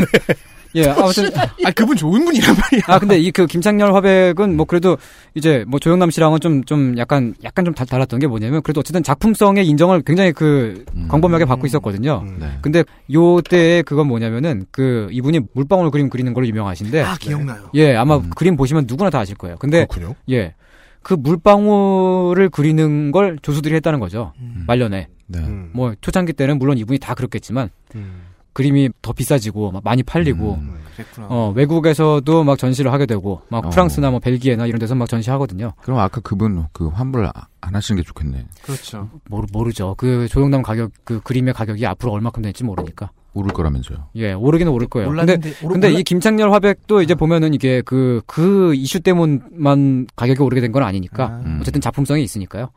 S3: 예, 아무튼
S5: 아 그분 좋은 분이란 말이야.
S3: 아 근데 이 그 김창렬 화백은 뭐 그래도 이제 뭐 조영남 씨랑은 좀좀 약간 약간 좀 달- 달랐던 게 뭐냐면 그래도 어쨌든 작품성의 인정을 굉장히 그
S4: 음.
S3: 광범위하게 받고 있었거든요.
S2: 음.
S4: 네.
S3: 근데 요 때에 그건 뭐냐면은 그 이분이 물방울 그림 그리는 걸로 유명하신데
S5: 아 기억나요.
S3: 예 아마
S4: 음.
S3: 그림 보시면 누구나 다 아실 거예요. 근데
S2: 그렇군요.
S3: 예. 그 물방울을 그리는 걸 조수들이 했다는 거죠.
S5: 음.
S3: 말년에.
S4: 네.
S2: 음.
S3: 뭐 초창기 때는 물론 이분이 다 그렇겠지만
S2: 음.
S3: 그림이 더 비싸지고 막 많이 팔리고
S4: 음.
S5: 그랬구나.
S3: 어, 외국에서도 막 전시를 하게 되고 막
S4: 어.
S3: 프랑스나 뭐 벨기에나 이런 데서 막 전시하거든요.
S4: 그럼 아까 그분 그 환불 아- 안 하시는 게 좋겠네.
S5: 그렇죠.
S3: 모르, 모르죠. 그 조영남 가격 그 그림의 가격이 앞으로 얼마큼 될지 모르니까.
S4: 오를 거라면서요.
S3: 예, 오르기는 오를 거예요. 근데
S5: 올랐는데 오르-
S3: 근데
S5: 올라-
S3: 이 김창렬 화백도 이제 보면은 이게 그, 그 이슈 때문만 가격이 오르게 된 건 아니니까.
S5: 아,
S4: 음.
S3: 어쨌든 작품성이 있으니까요.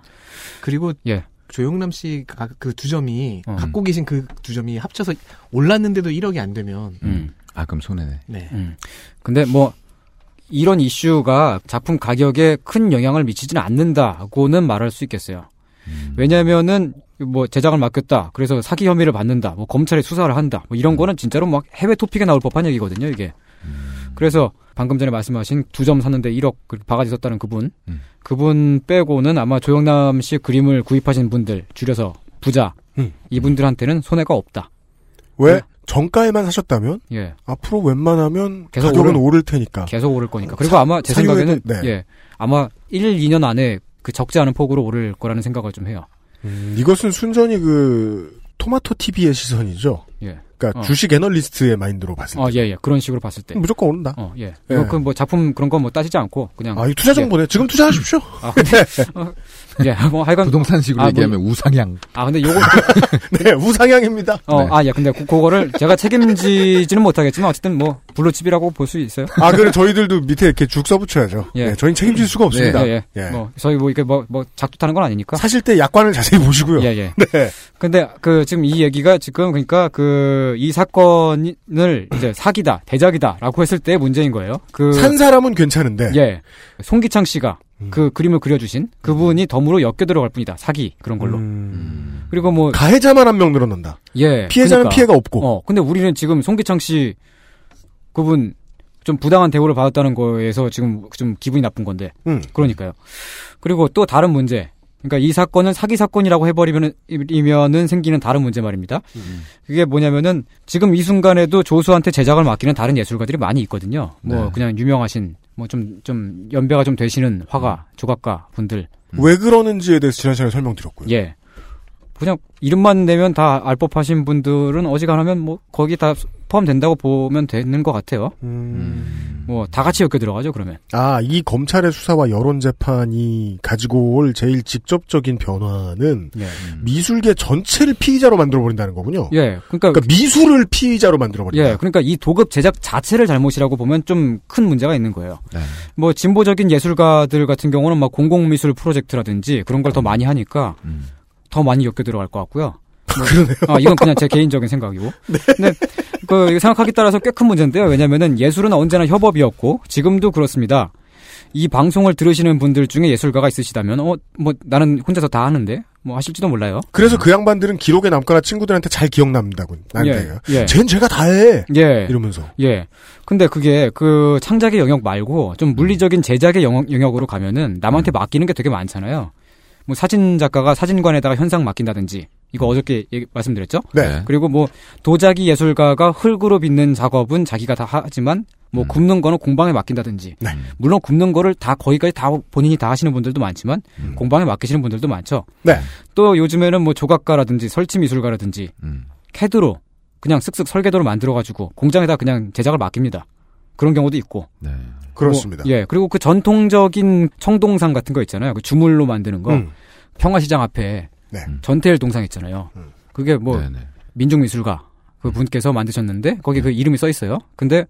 S5: 그리고
S3: 예.
S5: 조용남 씨가 그 두 점이
S3: 어.
S5: 갖고 계신 그 두 점이 합쳐서 올랐는데도 1억이 안 되면
S3: 음.
S4: 아 그럼 손해네.
S5: 네.
S3: 음. 근데 뭐, 이런 이슈가 작품 가격에 큰 영향을 미치지는 않는다고는 말할 수 있겠어요.
S4: 음.
S3: 왜냐면은, 뭐, 제작을 맡겼다. 그래서 사기 혐의를 받는다. 뭐, 검찰에 수사를 한다. 뭐, 이런 거는 진짜로 막 해외 토픽에 나올 법한 얘기거든요, 이게. 그래서, 방금 전에 말씀하신 두 점 샀는데 1억 그 바가지 썼다는 그분.
S4: 음.
S3: 그분 빼고는 아마 조영남 씨 그림을 구입하신 분들, 줄여서 부자.
S2: 음.
S3: 이분들한테는 손해가 없다.
S2: 왜
S3: 네.
S2: 정가에만 사셨다면
S3: 예.
S2: 앞으로 웬만하면
S3: 계속
S2: 가격은
S3: 오를-
S2: 오를 테니까.
S3: 계속 오를 거니까. 그리고
S2: 사-
S3: 아마 제 생각에는
S2: 네.
S3: 예. 아마 1, 2년 안에 그 적지 않은 폭으로 오를 거라는 생각을 좀 해요.
S2: 음, 이것은 순전히 그 토마토 TV의 시선이죠.
S3: 예.
S2: 그러니까
S3: 어.
S2: 주식 애널리스트의 마인드로 봤을 때
S3: 어, 예, 예. 그런 식으로 봤을 때.
S2: 무조건 오른다.
S3: 어, 예.
S2: 예.
S3: 그뭐 작품 그런 거 뭐 따지지 않고 그냥
S2: 아, 이 투자 정보네. 지금 투자하십시오.
S3: 아, 근데 *laughs* 어, 예, 뭐 하여간
S4: 부동산식으로
S3: 아,
S4: 얘기하면 우상향.
S3: 아 근데 요거 *laughs*
S2: 네, 우상향입니다.
S3: 어,
S4: 네.
S3: 아, 예. 근데 그, 그거를 제가 책임지지는 못하겠지만 어쨌든 뭐 블루칩이라고 볼 수 있어요.
S2: 아, 그래 저희들도 밑에 이렇게 죽 써붙여야죠.
S3: 예.
S2: 네, 저희는 책임질 수가 없습니다.
S3: 예, 예.
S2: 예.
S3: 뭐 저희 뭐 이게 뭐 뭐 작두 타는 건 아니니까.
S2: 사실 때 약관을 자세히 보시고요.
S3: 예, 예.
S2: 네.
S3: 근데 그 지금 이 얘기가 지금 그러니까 그 이 사건을 이제 사기다, 대작이다라고 했을 때 문제인 거예요. 그
S2: 산 사람은 괜찮은데.
S3: 예. 송기창 씨가
S2: 음.
S3: 그 그림을 그려주신 그분이 덤으로 엮여 들어갈 뿐이다. 사기 그런 걸로.
S2: 음.
S3: 그리고 뭐
S2: 가해자만 한 명 늘어난다.
S3: 예.
S2: 피해자는
S3: 그러니까.
S2: 피해가 없고.
S3: 어. 근데 우리는 지금 송기창 씨 그분 좀 부당한 대우를 받았다는 거에서 지금 좀 기분이 나쁜 건데.
S2: 음.
S3: 그러니까요. 그리고 또 다른 문제. 그러니까 이 사건은 사기 사건이라고 해버리면은 이면은 생기는 다른 문제 말입니다. 그게 뭐냐면은 지금 이 순간에도 조수한테 제작을 맡기는 다른 예술가들이 많이 있거든요. 뭐
S4: 네.
S3: 그냥 유명하신 뭐좀좀 연배가 좀 되시는 화가 조각가 분들.
S2: 왜 그러는지에 대해서 지난 시간에 설명드렸고요.
S3: 예. 그냥 이름만 내면 다 알 법하신 분들은 어지간하면 뭐 거기 다 포함된다고 보면 되는 것 같아요.
S2: 음.
S3: 뭐 다 같이 엮여 들어가죠 그러면.
S2: 아, 이 검찰의 수사와 여론 재판이 가지고 올 제일 직접적인 변화는
S3: 예.
S2: 미술계 전체를 피의자로 만들어 버린다는 거군요.
S3: 예. 그러니까
S2: 그러니까 미술을 피의자로 만들어 버린다.
S3: 예, 그러니까 이 도급 제작 자체를 잘못이라고 보면 좀 큰 문제가 있는 거예요.
S4: 네.
S3: 뭐 진보적인 예술가들 같은 경우는 막 공공미술 프로젝트라든지 그런 걸더 많이 하니까
S2: 음.
S3: 더 많이 엮여 들어갈 것 같고요.
S2: 그러네요.
S3: 아, 이건 그냥 제 개인적인 생각이고. *laughs* 근데 그 생각하기 따라서 꽤 큰 문제인데요. 왜냐면은 예술은 언제나 협업이었고 지금도 그렇습니다. 이 방송을 들으시는 분들 중에 예술가가 있으시다면 어 뭐 나는 혼자서 다 하는데 뭐 하실지도 몰라요.
S2: 그래서 그 양반들은 기록에 남거나 친구들한테 잘 기억납니다군.
S3: 예,
S2: 나한테.
S3: 예.
S2: 쟨 제가 다 해.
S3: 예.
S2: 이러면서.
S3: 예. 근데 그게 그 창작의 영역 말고 좀 물리적인 제작의 영역, 영역 으로 가면은 남한테 맡기는 게 되게 많잖아요. 뭐 사진 작가가 사진관에다가 현상 맡긴다든지 이거 어저께 얘기, 말씀드렸죠?
S2: 네.
S3: 그리고 뭐 도자기 예술가가 흙으로 빚는 작업은 자기가 다 하지만 뭐
S4: 음.
S3: 굽는 거는 공방에 맡긴다든지
S2: 네.
S3: 물론 굽는 거를 다 거기까지 다 본인이 다 하시는 분들도 많지만
S2: 음.
S3: 공방에 맡기시는 분들도 많죠.
S2: 네.
S3: 또 요즘에는 뭐 조각가라든지 설치 미술가라든지
S4: 음.
S3: 캐드로 그냥 쓱쓱 설계도를 만들어 가지고 공장에다 그냥 제작을 맡깁니다. 그런 경우도 있고.
S4: 네.
S2: 그렇습니다.
S3: 뭐, 예. 그리고 그 전통적인 청동상 같은 거 있잖아요. 그 주물로 만드는 거.
S2: 음.
S3: 평화시장 앞에
S2: 네.
S3: 전태일 동상 있잖아요.
S2: 음.
S3: 그게 뭐
S4: 네네.
S3: 민중미술가 그 분께서 만드셨는데 거기 그 이름이 써 있어요. 근데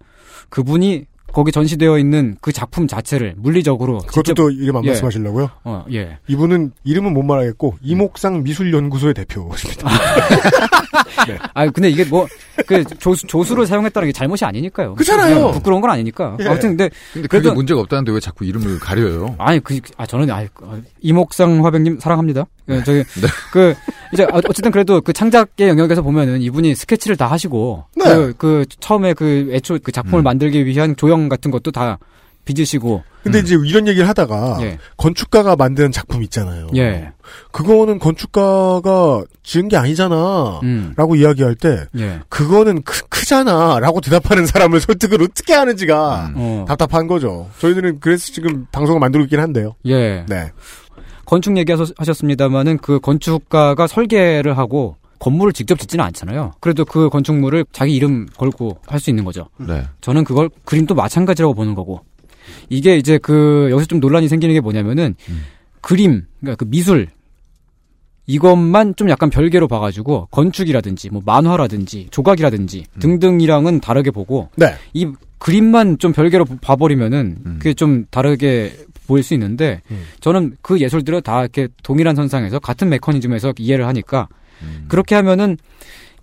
S3: 그분이 거기 전시되어 있는 그 작품 자체를 물리적으로
S2: 그것도
S3: 직접
S2: 또 이름 안
S3: 예.
S2: 말씀하시려고요?
S3: 어, 예.
S2: 이분은 이름은 못 말하겠고 이목상 미술연구소의 대표십니다. *laughs* 네.
S3: 아 근데 이게 뭐 그 조수 조수를 사용했다는 게 잘못이 아니니까요.
S2: 그렇잖아요.
S3: 그냥 부끄러운 건 아니니까.
S2: 예.
S3: 아무튼 근데
S4: 근데 그게
S3: 그래도-
S4: 문제가 없다는데 왜 자꾸 이름을 가려요?
S3: 아니 그 아 저는 아 이목상 화백님 사랑합니다. 예, 저기 *laughs*
S4: 네.
S3: 그 이제 어- 어쨌든 그래도 그 창작의 영역에서 보면은 이분이 스케치를 다 하시고
S2: 네.
S3: 그, 그 처음에 그 애초 그 작품을
S4: 음.
S3: 만들기 위한 조형 같은 것도 다 빚으시고
S2: 근데 이제 이런 얘기를 하다가
S3: 예.
S2: 건축가가 만든 작품 있잖아요.
S3: 예.
S2: 그거는 건축가가 지은 게 아니잖아.
S3: 음.
S2: 라고 이야기할 때
S3: 예.
S2: 그거는 크, 크잖아 라고 대답하는 사람을 *laughs* 설득을 어떻게 하는지가
S4: 음.
S3: 어.
S2: 답답한 거죠. 저희들은 그래서 지금 방송을 만들고 있긴 한데요.
S3: 예.
S2: 네.
S3: 건축 얘기하셨습니다만은 그 건축가가 설계를 하고 건물을 직접 짓지는 않잖아요. 그래도 그 건축물을 자기 이름 걸고 할 수 있는 거죠.
S4: 네.
S3: 저는 그걸 그림도 마찬가지라고 보는 거고 이게 이제 그 여기서 좀 논란이 생기는 게 뭐냐면은
S4: 음.
S3: 그림 그러니까 그 미술 이것만 좀 약간 별개로 봐가지고 건축이라든지 뭐 만화라든지 조각이라든지
S4: 음.
S3: 등등이랑은 다르게 보고
S2: 네.
S3: 이 그림만 좀 별개로 봐버리면은
S4: 음.
S3: 그게 좀 다르게 보일 수 있는데
S2: 음.
S3: 저는 그 예술들을 다 이렇게 동일한 선상에서 같은 메커니즘에서 이해를 하니까
S4: 음.
S3: 그렇게 하면은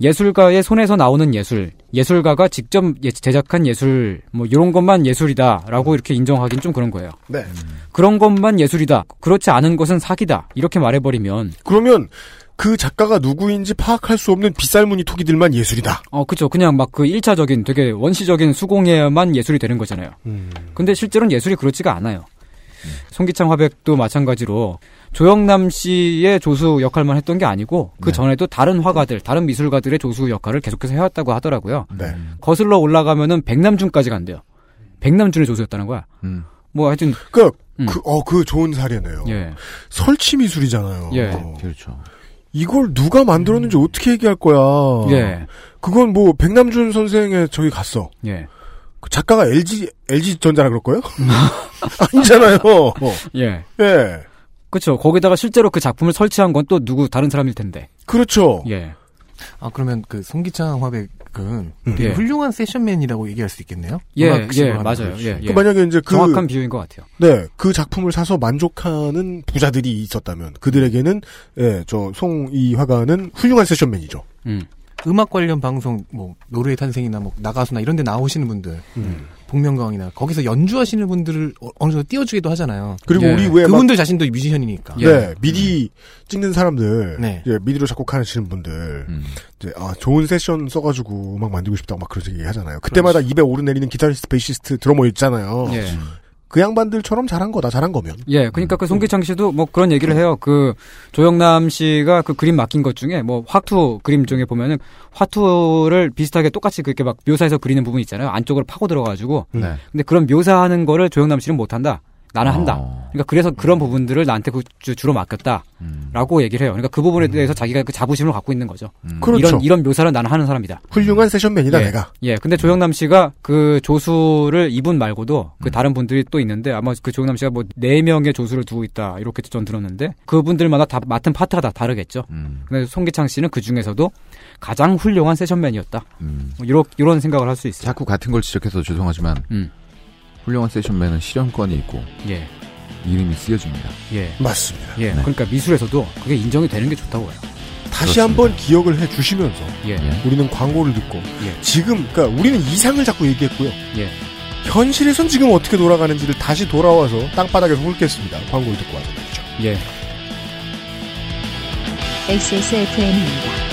S3: 예술가의 손에서 나오는 예술, 예술가가 직접 예- 제작한 예술, 뭐 이런 것만 예술이다라고 이렇게 인정하긴 좀 그런 거예요.
S2: 네.
S3: 그런 것만 예술이다. 그렇지 않은 것은 사기다. 이렇게 말해버리면
S2: 그러면 그 작가가 누구인지 파악할 수 없는 빗살무늬 토기들만 예술이다.
S3: 어 그죠. 그냥 막 그 1차적인 되게 원시적인 수공예만 예술이 되는 거잖아요.
S2: 음.
S3: 근데 실제로는 예술이 그렇지가 않아요. 송기창 화백도 마찬가지로 조영남 씨의 조수 역할만 했던 게 아니고 그
S4: 네.
S3: 전에도 다른 화가들, 다른 미술가들의 조수 역할을 계속해서 해왔다고 하더라고요.
S2: 네.
S3: 거슬러 올라가면은 백남준까지 간대요. 백남준의 조수였다는 거야.
S4: 음.
S3: 뭐 하여튼
S2: 그,
S3: 음.
S2: 그, 어, 그 좋은 사례네요.
S3: 예.
S2: 설치 미술이잖아요.
S3: 예.
S2: 어.
S4: 그렇죠.
S2: 이걸 누가 만들었는지 어떻게 얘기할 거야.
S3: 예.
S2: 그건 뭐 백남준 선생의 저기 갔어.
S3: 예.
S2: 그 작가가 LG LG 전자라 그럴 거예요? *laughs* 아니잖아요. 어.
S3: 예.
S2: 예.
S3: 그렇죠. 거기다가 실제로 그 작품을 설치한 건 또 누구 다른 사람일 텐데.
S2: 그렇죠.
S3: 예.
S5: 아 그러면 그 송기창 화백은
S2: 음.
S5: 되게
S3: 예.
S5: 훌륭한 세션맨이라고 얘기할 수 있겠네요.
S3: 예, 예, 맞아요.
S5: 그렇죠.
S3: 예, 예.
S2: 그 만약에 이제 그
S3: 정확한 비유인 것 같아요.
S2: 네, 그 작품을 사서 만족하는 부자들이 있었다면 그들에게는 예, 저 송 이 화가는 훌륭한 세션맨이죠.
S3: 음.
S5: 음악 관련 방송 뭐 노래의 탄생이나 뭐 나가수나 이런 데 나오시는 분들
S2: 음.
S5: 복면가왕이나 거기서 연주하시는 분들을 어- 어느 정도 띄워주기도 하잖아요.
S2: 그리고
S3: 예.
S2: 우리 왜 막,
S5: 그분들 자신도 뮤지션이니까.
S3: 예.
S2: 네, 미디 찍는 사람들,
S5: 네.
S2: 이제 미디로 작곡하시는 분들,
S4: 음.
S2: 이제 아 좋은 세션 써가지고 음악 만들고 싶다고 막 그런 얘기 하잖아요. 그때마다 입에 오르내리는 기타리스트, 베이시스트, 드러머 있잖아요.
S3: 예.
S2: 그 양반들처럼 잘한 거다, 잘한 거면.
S3: 예, 그러니까 그 송기창 씨도 뭐 그런 얘기를 해요. 그 조영남 씨가 그 그림 맡긴 것 중에 뭐 화투 그림 중에 보면은 화투를 비슷하게 똑같이 그렇게 막 묘사해서 그리는 부분 있잖아요. 안쪽으로 파고 들어가지고.
S2: 음.
S4: 네.
S3: 근데 그런 묘사하는 거를 조영남 씨는 못한다. 나는 한다.
S4: 어.
S3: 그러니까 그래서 그런 부분들을 나한테 그 주- 주로 맡겼다.
S4: 음.
S3: 라고 얘기를 해요. 그러니까 그 부분에 대해서 자기가 그 자부심을 갖고 있는 거죠.
S4: 음.
S2: 그렇죠.
S3: 이런 이런 묘사를 나는 하는 사람이다.
S2: 훌륭한 세션맨이다,
S3: 예.
S2: 내가.
S3: 예. 근데 조영남 씨가 그 조수를 이분 말고도 그
S4: 음.
S3: 다른 분들이 또 있는데 아마 그 조영남 씨가 뭐 네 명의 조수를 두고 있다 이렇게 전 들었는데 그분들마다 다 맡은 파트가 다 다르겠죠.
S4: 음.
S3: 근데 송기창 씨는 그 중에서도 가장 훌륭한 세션맨이었다.
S4: 음.
S3: 뭐 이런 이런 생각을 할 수 있어요.
S4: 자꾸 같은 걸 지적해서 죄송하지만
S3: 음.
S4: 훌륭한 세션맨은 실현권이 있고
S3: 예.
S4: 이름이 쓰여집니다.
S3: 예.
S2: 맞습니다.
S3: 예.
S4: 네.
S3: 그러니까 미술에서도 그게 인정이 되는 게 좋다고 해요.
S2: 다시
S4: 그렇습니다.
S2: 한번 기억을 해 주시면서
S3: 예.
S4: 예.
S2: 우리는 광고를 듣고
S3: 예.
S2: 지금 그러니까 우리는 이상을 자꾸 얘기했고요.
S3: 예.
S2: 현실에선 지금 어떻게 돌아가는지를 다시 돌아와서 땅바닥에서 훑겠습니다. 광고를 듣고 와서 말이죠.
S3: 예.
S1: XSFM입니다.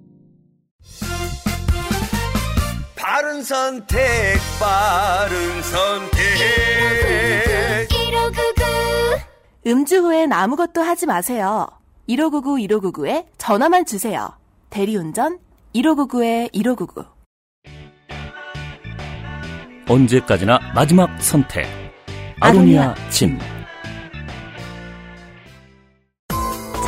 S8: 바른 선택, 바른 선택.
S6: 음주 후엔 아무것도 하지 마세요. 1599 1599에 전화만 주세요. 대리운전 1599에 1599.
S7: 언제까지나 마지막 선택. 아로니아 침.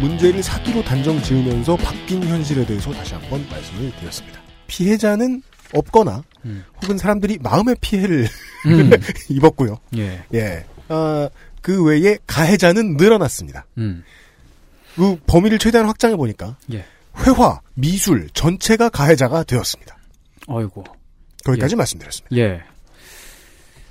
S2: 문제를 사기로 단정 지으면서 바뀐 현실에 대해서 다시 한번 말씀을 드렸습니다. 피해자는 없거나 혹은 사람들이 마음의 피해를
S3: 음. *laughs*
S2: 입었고요.
S3: 예.
S2: 예. 아, 그 외에 가해자는 늘어났습니다.
S3: 음.
S2: 그 범위를 최대한 확장해 보니까
S3: 예.
S2: 회화, 미술 전체가 가해자가 되었습니다.
S3: 어이고.
S2: 거기까지
S3: 예.
S2: 말씀드렸습니다.
S3: 예.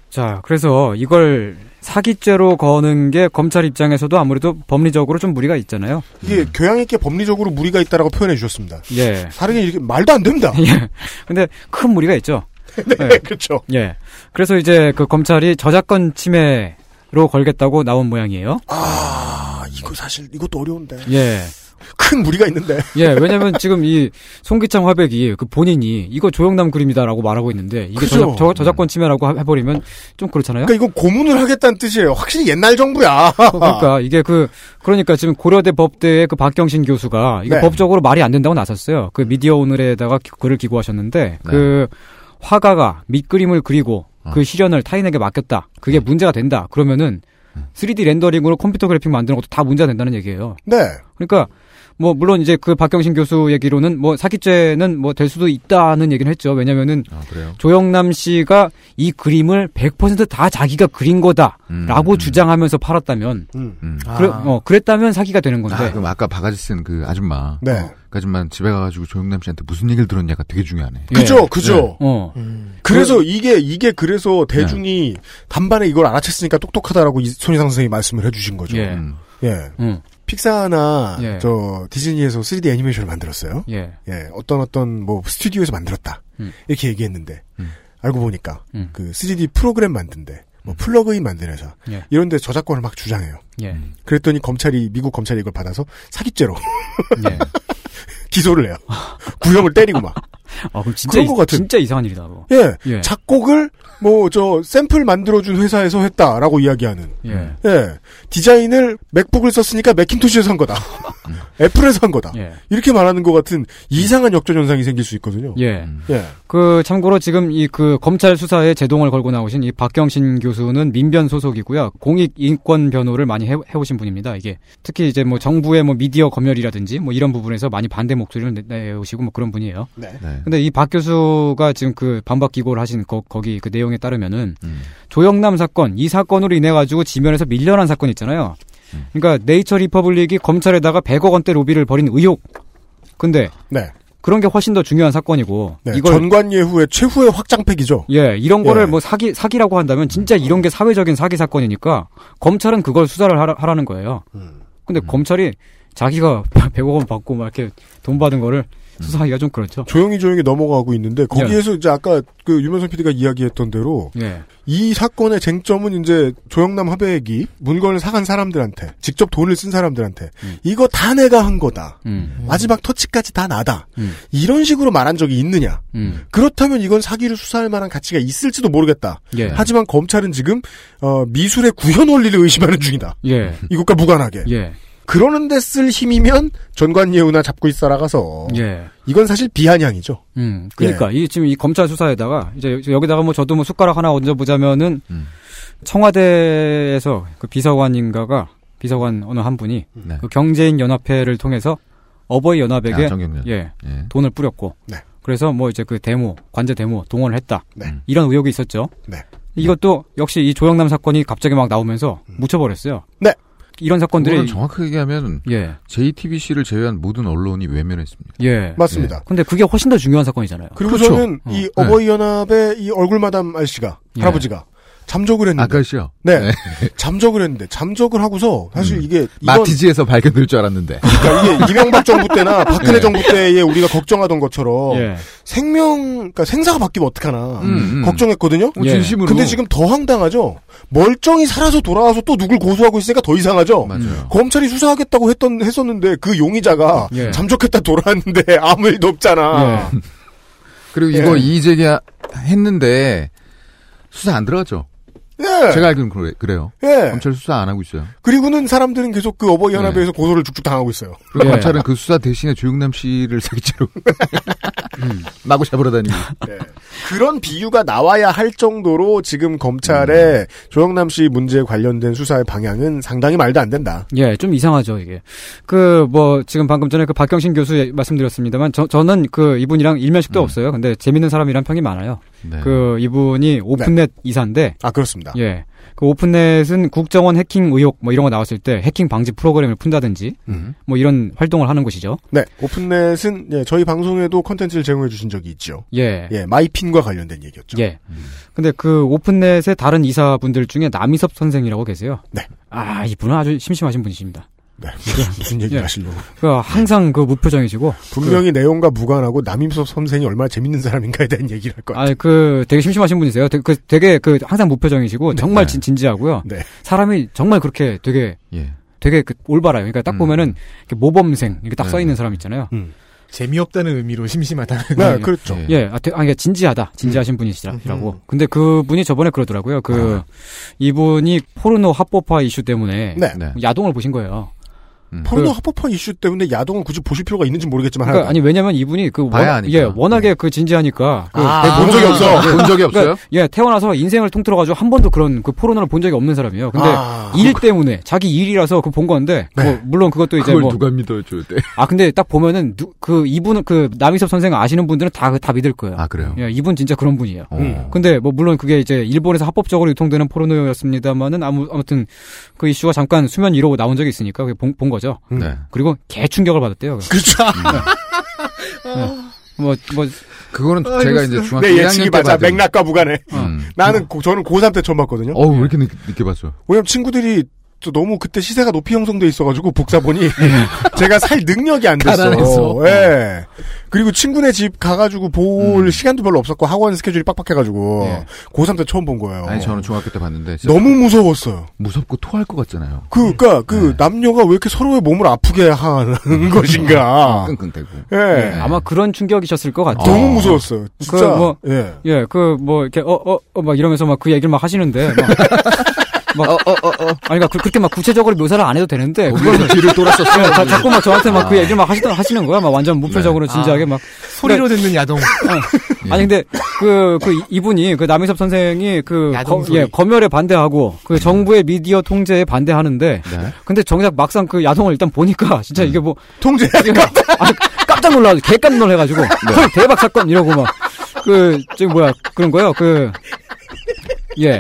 S3: 자, 그래서 이걸 사기죄로 거는 게 검찰 입장에서도 아무래도 법리적으로 좀 무리가 있잖아요.
S2: 이게 교양 있게 법리적으로 무리가 있다라고 표현해 주셨습니다.
S3: 예.
S2: 게 이렇게 말도 안 됩니다. *laughs*
S3: 예. 근데 큰 무리가 있죠. *laughs*
S2: 네, 그렇죠.
S3: 예. 그래서 이제 그 검찰이 저작권 침해로 걸겠다고 나온 모양이에요.
S2: 아, 이거 사실 이것도 어려운데.
S3: 예.
S2: 큰 무리가 있는데.
S3: 예, 왜냐면 지금 이 송기창 화백이 그 본인이 이거 조영남 그림이다라고 말하고 있는데 이게
S2: 그죠.
S3: 저작, 저, 작 권 침해라고 하- 해버리면 좀 그렇잖아요.
S2: 그러니까 이건 고문을 하겠다는 뜻이에요. 확실히 옛날 정부야.
S3: 그러니까 이게 그 그러니까 지금 고려대 법대의 그 박경신 교수가 이게
S2: 네.
S3: 법적으로 말이 안 된다고 나섰어요. 그 미디어 오늘에다가 기- 글을 기고하셨는데 그 화가가 밑그림을 그리고 그 실현을 타인에게 맡겼다. 그게 문제가 된다. 그러면은 3D 렌더링으로 컴퓨터 그래픽 만드는 것도 다 문제가 된다는 얘기예요.
S2: 네.
S3: 그러니까 뭐 물론 이제 그 박경신 교수 얘기로는 뭐 사기죄는 뭐 될 수도 있다는 얘기는 했죠. 왜냐면은
S4: 그래요?
S3: 조영남 씨가 이 그림을 100%다 자기가 그린 거다라고 주장하면서 팔았다면
S2: 음.
S3: 그래, 어, 그랬다면 사기가 되는 건데.
S4: 아, 그럼 아까 바가지 쓴 그 아줌마.
S2: 네.
S4: 그 아줌마 집에 가가지고 조영남 씨한테 무슨 얘기를 들었냐가 되게 중요하네.
S2: 그죠, 그죠.
S4: 네.
S3: 어.
S2: 그래서 이게 이게 그래서 대중이 단반에 이걸 알아챘으니까 똑똑하다라고 이- 손희상 선생님이 말씀을 해주신 거죠.
S3: 예.
S4: 음.
S2: 예.
S3: 음.
S2: 픽사나
S3: 예.
S2: 저 디즈니에서 3D 애니메이션을 만들었어요.
S3: 예.
S2: 예, 어떤 어떤 뭐 스튜디오에서 만들었다
S3: 음.
S2: 이렇게 얘기했는데 알고 보니까
S3: 음.
S2: 그 3D 프로그램 만든데 뭐 플러그인 만드는 회사
S3: 예.
S2: 이런데 저작권을 막 주장해요.
S3: 예.
S2: 그랬더니 검찰이 미국 검찰이 이걸 받아서 사기죄로
S3: 예. *laughs*
S2: 기소를 해요. 구형을 때리고 막.
S3: 아, 그럼 진짜
S2: 그런
S3: 이-
S2: 것 같은.
S3: 진짜 이상한 일이다. 뭐.
S2: 예,
S3: 예.
S2: 작곡을 뭐 저 샘플 만들어준 회사에서 했다라고 이야기하는.
S3: 예.
S2: 예, 디자인을 맥북을 썼으니까 맥킨토시에서 한 거다. *laughs* 애플에서 한 거다.
S3: 예.
S2: 이렇게 말하는 것 같은 이상한 역전 현상이 생길 수 있거든요.
S3: 예.
S2: 예.
S3: 그 참고로 지금 이 그 검찰 수사에 제동을 걸고 나오신 이 박경신 교수는 민변 소속이고요. 공익 인권 변호를 많이 해, 해오신 분입니다. 이게 특히 이제 뭐 정부의 뭐 미디어 검열이라든지 뭐 이런 부분에서 많이 반대 목소리를 내- 내오시고 뭐 그런 분이에요.
S2: 네.
S3: 근데 이 박 교수가 지금 그 반박 기고를 하신 거, 거기 그 내용에 따르면은
S4: 음.
S3: 조영남 사건 이 사건으로 인해 가지고 지면에서 밀려난 사건 있잖아요. 그러니까 네이처 리퍼블릭이 검찰에다가 100억 원대 로비를 벌인 의혹. 근데
S2: 네.
S3: 그런 게 훨씬 더 중요한 사건이고
S2: 네,
S3: 이걸
S2: 전관 예우의 최후의 확장팩이죠.
S3: 예, 이런 거를
S2: 예.
S3: 뭐 사기 사기라고 한다면 진짜 이런 게 사회적인 사기 사건이니까 검찰은 그걸 수사를 하라, 하라는 거예요.
S2: 음.
S3: 근데 검찰이 자기가 *laughs* 100억 원 받고 막 이렇게 돈 받은 거를 수사하기가 좀 그렇죠.
S2: 조용히 조용히 넘어가고 있는데 거기에서 이제 아까 그 유명선 PD가 이야기했던 대로
S3: 예.
S2: 이 사건의 쟁점은 이제 조영남 화백이 물건을 사간 사람들한테 직접 돈을 쓴 사람들한테 이거 다 내가 한 거다.
S3: 음.
S2: 마지막 터치까지 다 나다.
S3: 음.
S2: 이런 식으로 말한 적이 있느냐?
S3: 음.
S2: 그렇다면 이건 사기를 수사할 만한 가치가 있을지도 모르겠다.
S3: 예.
S2: 하지만 검찰은 지금 어, 미술의 구현 원리를 의심하는 중이다.
S3: 예.
S2: 이것과 무관하게.
S3: 예.
S2: 그러는데 쓸 힘이면 전관예우나 잡고 있어라 가서
S3: 예.
S2: 이건 사실 비아냥이죠.
S3: 음. 그러니까 이 지금 이 검찰 수사에다가 이제 여기다가 뭐 저도 뭐 숟가락 하나 얹어 보자면은 청와대에서 그 비서관인가가 비서관 어느 한 분이
S4: 네.
S3: 그 경제인 연합회를 통해서 어버이 연합에게
S4: 아.
S3: 예,
S4: 예.
S3: 돈을 뿌렸고
S2: 네.
S3: 그래서 뭐 이제 그 데모 관제 데모 동원을 했다
S2: 네.
S3: 이런 의혹이 있었죠.
S2: 네.
S3: 이것도 역시 이 조영남 사건이 갑자기 막 나오면서 묻혀버렸어요.
S2: 네.
S3: 이런 사건들이
S4: 정확하게 얘기하면
S3: 예.
S4: JTBC를 제외한 모든 언론이 외면했습니다.
S3: 예.
S2: 맞습니다.
S3: 근데 그게 훨씬 더 중요한 사건이잖아요.
S2: 그리고
S4: 그렇죠.
S2: 저는 이
S3: 네.
S2: 어버이 연합의 이 얼굴 마담 아저씨가
S3: 예.
S2: 할아버지가 잠적을 했는데.
S4: 아까시요?
S2: 네. *laughs* 잠적을 했는데 잠적을 하고서 사실 이게 이건
S4: 마티즈에서 발견될 줄 알았는데.
S2: 그러니까 이게 *laughs* 이명박 정부 때나 박근혜
S4: 네.
S2: 정부 때에 우리가 걱정하던 것처럼
S3: 예.
S2: 생명 그러니까 생사가 바뀌면 어떡하나
S4: 음, 음.
S2: 걱정했거든요.
S4: 어, 진심으로.
S2: 근데 지금 더 황당하죠. 멀쩡히 살아서 돌아와서 또 누굴 고소하고 있으니까 더 이상하죠.
S4: 맞아요.
S2: 검찰이 수사하겠다고 했던 했었는데 그 용의자가
S3: 예.
S2: 잠적했다 돌아왔는데 *laughs* 아무 일도 없잖아.
S3: 예.
S4: 그리고
S2: 예.
S4: 이거 이의제기 했는데 수사 안 들어갔죠.
S2: 예.
S4: 제가 알기로는 그래, 그래요.
S2: 예.
S4: 검찰 수사 안 하고 있어요.
S2: 그리고는 사람들은 계속 그 어버이 연합회에서 고소를 쭉쭉 당하고 있어요.
S4: 그리고
S3: 예.
S4: 검찰은 그 수사 대신에 조영남 씨를 사기죄로 *laughs* 마구 잡으러 다니고.
S2: 네. 그런 비유가 나와야 할 정도로 지금 검찰의
S3: 음.
S2: 조영남 씨 문제에 관련된 수사의 방향은 상당히 말도 안 된다.
S3: 예, 좀 이상하죠, 이게. 그, 뭐, 지금 방금 전에 그 박경신 교수 예- 말씀드렸습니다만, 저, 저는 그 이분이랑 일면식도
S4: 음.
S3: 없어요. 근데 재밌는 사람이란 평이 많아요.
S4: 네.
S3: 그, 이분이 오픈넷 이사인데,
S2: 아 그렇습니다.
S3: 예. 그 오픈넷은 국정원 해킹 의혹 뭐 이런 거 나왔을 때 해킹 방지 프로그램을 푼다든지,
S2: 음.
S3: 뭐 이런 활동을 하는 곳이죠.
S2: 네, 오픈넷은 예, 저희 방송에도 컨텐츠를 제공해 주신 적이 있죠.
S3: 예.
S2: 예, 마이핀과 관련된 얘기였죠.
S3: 예. 근데 그 오픈넷의 다른 이사분들 중에 남희섭 선생이라고 계세요.
S2: 네.
S3: 아, 이분은 아주 심심하신 분이십니다.
S2: 네, *laughs* 무슨 얘기
S3: 예.
S2: 하시려고.
S3: 그 항상 그 무표정이시고.
S2: 분명히 내용과 무관하고 남임섭 선생이 얼마나 재밌는 사람인가에 대한 얘기를 할 거예요.
S3: 아, 그 되게 심심하신 분이세요. 되게, 그 되게 그 항상 무표정이시고 정말 진, 진지하고요.
S2: 네.
S3: 사람이 정말 그렇게 되게
S4: 예.
S3: 되게 그 올바라요. 그러니까 딱
S4: 음.
S3: 보면은 모범생 이렇게 딱
S4: 네.
S3: 써 있는 사람 있잖아요.
S2: 음.
S5: 재미없다는 의미로 심심하다는.
S2: 네,
S3: 예.
S2: 그렇죠.
S4: 예.
S3: 예, 아, 되- 아, 이게 진지하다, 진지하신 분이시라고.
S2: 음.
S3: 근데 그 분이 저번에 그러더라고요. 그 이분이 포르노 합법화 이슈 때문에
S2: 네.
S4: 네.
S3: 야동을 보신 거예요.
S4: 음.
S2: 포르노
S3: 그-
S2: 합법화 이슈 때문에 야동을 굳이 보실 필요가 있는지 모르겠지만
S3: 그러니까. 아니 왜냐면 이분이 그
S4: 하니까.
S3: 예, 워낙에 그 진지하니까 그
S2: 아,
S3: 대부분-
S2: 본 적이 없어.
S3: 예,
S4: 본 적이 없어요?
S3: 그러니까, 예, 태어나서 인생을 통틀어 가지고 한 번도 그런 그 포르노를 본 적이 없는 사람이에요. 근데
S2: 아,
S3: 일 때문에 자기 일이라서 그 본 건데
S2: 네.
S3: 뭐 물론 그것도 이제
S4: 그걸
S3: 뭐
S4: 누가 때.
S3: 아 근데 딱 보면은 누, 그 이분은 그 남희섭 선생 아시는 분들은 다다 믿을 거예요.
S4: 아, 그래요?
S3: 예, 이분 진짜 그런 분이에요.
S4: 어.
S3: 근데 뭐 물론 그게 이제 일본에서 합법적으로 유통되는 포르노였습니다만은 아무 아무튼 그 이슈가 잠깐 수면 위로 나온 적이 있으니까 그게 본, 본 거 죠.
S4: 네.
S3: 그리고 개 충격을 받았대요.
S2: 그렇죠.
S3: 뭐 뭐
S4: 그거는 제가 이제 중학교
S2: 내
S4: 1학년
S2: 예측이
S4: 때
S2: 맞아. 맥락과 무관해.
S4: 음.
S2: 나는 고, 저는 고3 때 처음 봤거든요.
S4: 어우, 왜 이렇게 늦, 늦게 봤어?
S2: 왜냐면 친구들이 또 너무 그때 시세가 높이 형성돼 있어가지고 복사본이 *laughs* 제가 살 능력이 안 됐어.
S4: 가난해서.
S2: 예. 그리고 친구네 집 가가지고 볼
S4: 음.
S2: 시간도 별로 없었고 학원 스케줄이 빡빡해가지고
S4: 예.
S2: 고3 때 처음 본 거예요.
S4: 아니, 저는 중학교 때 봤는데. 진짜
S2: 너무 무서웠어요.
S4: 무섭고 토할 것 같잖아요.
S2: 그, 그니까, 그,
S4: 네.
S2: 남녀가 왜 이렇게 서로의 몸을 아프게 하는 것인가.
S4: 끙끙대고.
S2: 예.
S4: 네.
S3: 아마 그런 충격이셨을 것 같아요.
S2: 너무 무서웠어요. 진짜.
S3: 그 뭐-
S2: 예.
S3: 예, 그, 뭐, 이렇게, 어, 어, 어, 막 이러면서 막 그 얘기를 막 하시는데, 막. *laughs* 막, 어, 어, 어, 어. 아니, 그러니까 그, 그렇게 막 구체적으로 묘사를 안 해도 되는데, 그거는.
S4: 뒤를 돌았었어.
S3: 예, 자, 자꾸 막 저한테 막그
S4: 아.
S3: 얘기를 막 하시던, 하시는 거야. 막 완전 무표정으로
S5: 네.
S3: 진지하게 막.
S5: 소리로 듣는 야동.
S3: 아니, 근데, 그, 그, 이- 이분이, 그 남희섭 선생이 그,
S5: 야동
S3: 거. 예, 검열에 반대하고, 그 정부의 미디어 통제에 반대하는데,
S4: 네.
S3: 근데 정작 막상 그 야동을 일단 보니까, 진짜 이게 뭐,
S2: 통제.
S3: 아주 깜짝 놀라가지고 개깜 놀래가지고
S2: 네.
S3: 헐 대박 사건 이러고 막그 저기 뭐야 그런 거요 그 예.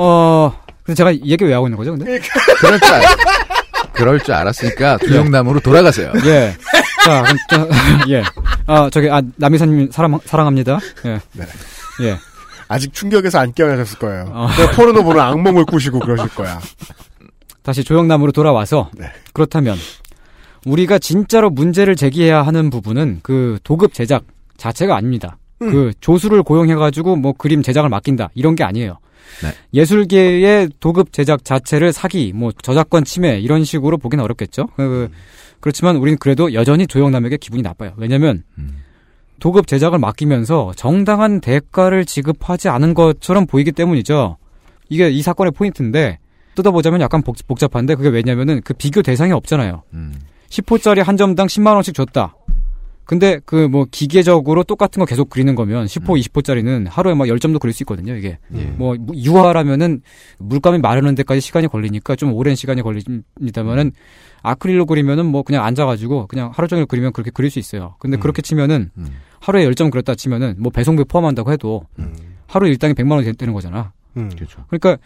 S3: 어 근데 제가 이 얘기 왜 하고 있는 거죠 근데
S4: 그럴 줄, 알, 그럴 줄 알았으니까 두영남으로 돌아가세요.
S3: 예. 자, 그럼 저, *laughs* 예. 아, 저기, 아, 남이사님 사랑, 사랑합니다. 예.
S2: 네.
S3: 예.
S2: 아직 충격에서 안 깨어나셨을 거예요.
S3: 어.
S2: 포르노 보는 악몽을 꾸시고 그러실 거야.
S3: 다시 조영남으로 돌아와서,
S2: 네.
S3: 그렇다면, 우리가 진짜로 문제를 제기해야 하는 부분은 그 도급 제작 자체가 아닙니다.
S2: 음.
S3: 그 조수를 고용해가지고 뭐 그림 제작을 맡긴다. 이런 게 아니에요.
S4: 네.
S3: 예술계의 도급 제작 자체를 사기, 뭐 저작권 침해, 이런 식으로 보기는 어렵겠죠. 그, 그렇지만 우리는 그래도 여전히 조영남에게 기분이 나빠요. 왜냐면,
S4: 음.
S3: 도급 제작을 맡기면서 정당한 대가를 지급하지 않은 것처럼 보이기 때문이죠. 이게 이 사건의 포인트인데 뜯어보자면 약간 복, 복잡한데 그게 왜냐면은 그 비교 대상이 없잖아요.
S4: 음.
S3: 10호짜리 한 점당 10만 원씩 줬다. 근데 그 뭐 기계적으로 똑같은 거 계속 그리는 거면 10호, 20호짜리는 하루에 막 10점도 그릴 수 있거든요, 이게.
S4: 예.
S3: 뭐 유화라면은 물감이 마르는 데까지 시간이 걸리니까 좀 오랜 시간이 걸립니다만은 아크릴로 그리면은 뭐 그냥 앉아가지고 그냥 하루 종일 그리면 그렇게 그릴 수 있어요. 근데 그렇게 치면은
S4: 음.
S3: 하루에 10점 그렸다 치면은 뭐 배송비 포함한다고 해도 하루 일당이 100만 원이 되는 거잖아.
S2: 음.
S4: 그렇죠.
S3: 그러니까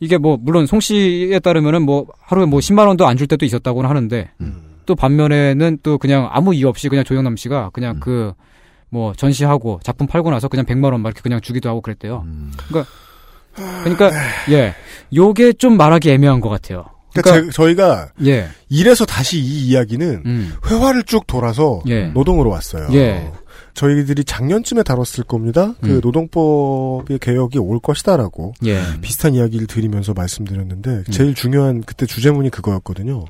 S3: 이게 뭐 물론 송 씨에 따르면은 뭐 하루에 뭐 10만 원도 안 줄 때도 있었다고는 하는데
S4: 음.
S3: 또 반면에는 또 그냥 아무 이유 없이 그냥 조영남 씨가 그냥
S4: 음.
S3: 그뭐 전시하고 작품 팔고 나서 그냥 100만 원 막 이렇게 그냥 주기도 하고 그랬대요.
S4: 음.
S3: 그러니까 예, 요게 좀 말하기 애매한 것 같아요.
S2: 그러니까, 제- 저희가
S3: 예,
S2: 이래서 다시 이 이야기는
S3: 음,
S2: 회화를 쭉 돌아서
S3: 예.
S2: 노동으로 왔어요.
S3: 예.
S2: 저희들이 작년쯤에 다뤘을 겁니다. 그
S3: 음.
S2: 노동법의 개혁이 올 것이다라고
S3: 예,
S2: 비슷한 이야기를 드리면서 말씀드렸는데
S3: 음.
S2: 제일 중요한 그때 주제문이 그거였거든요.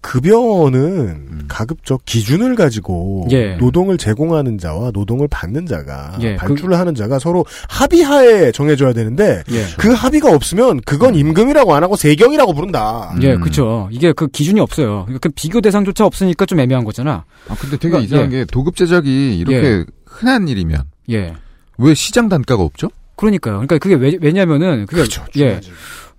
S2: 급여는
S4: 음.
S2: 가급적 기준을 가지고
S3: 예.
S2: 노동을 제공하는 자와 노동을 받는 자가
S3: 예,
S2: 발주를 하는 자가 서로 합의하에 정해줘야 되는데
S3: 예.
S2: 그 합의가 없으면 그건 임금이라고 안 하고 세경이라고 부른다.
S3: 예,
S4: 음.
S3: 그쵸. 이게 그 기준이 없어요. 그 비교 대상조차 없으니까 좀 애매한 거잖아.
S4: 아, 근데 되게
S3: 그러니까,
S4: 이상한
S3: 예.
S4: 게 도급 제작이 이렇게 흔한 일이면
S3: 예.
S4: 왜 시장 단가가 없죠?
S3: 그러니까요. 그러니까 그게 왜, 왜냐면은, 그게,
S2: 그렇죠.
S3: 예.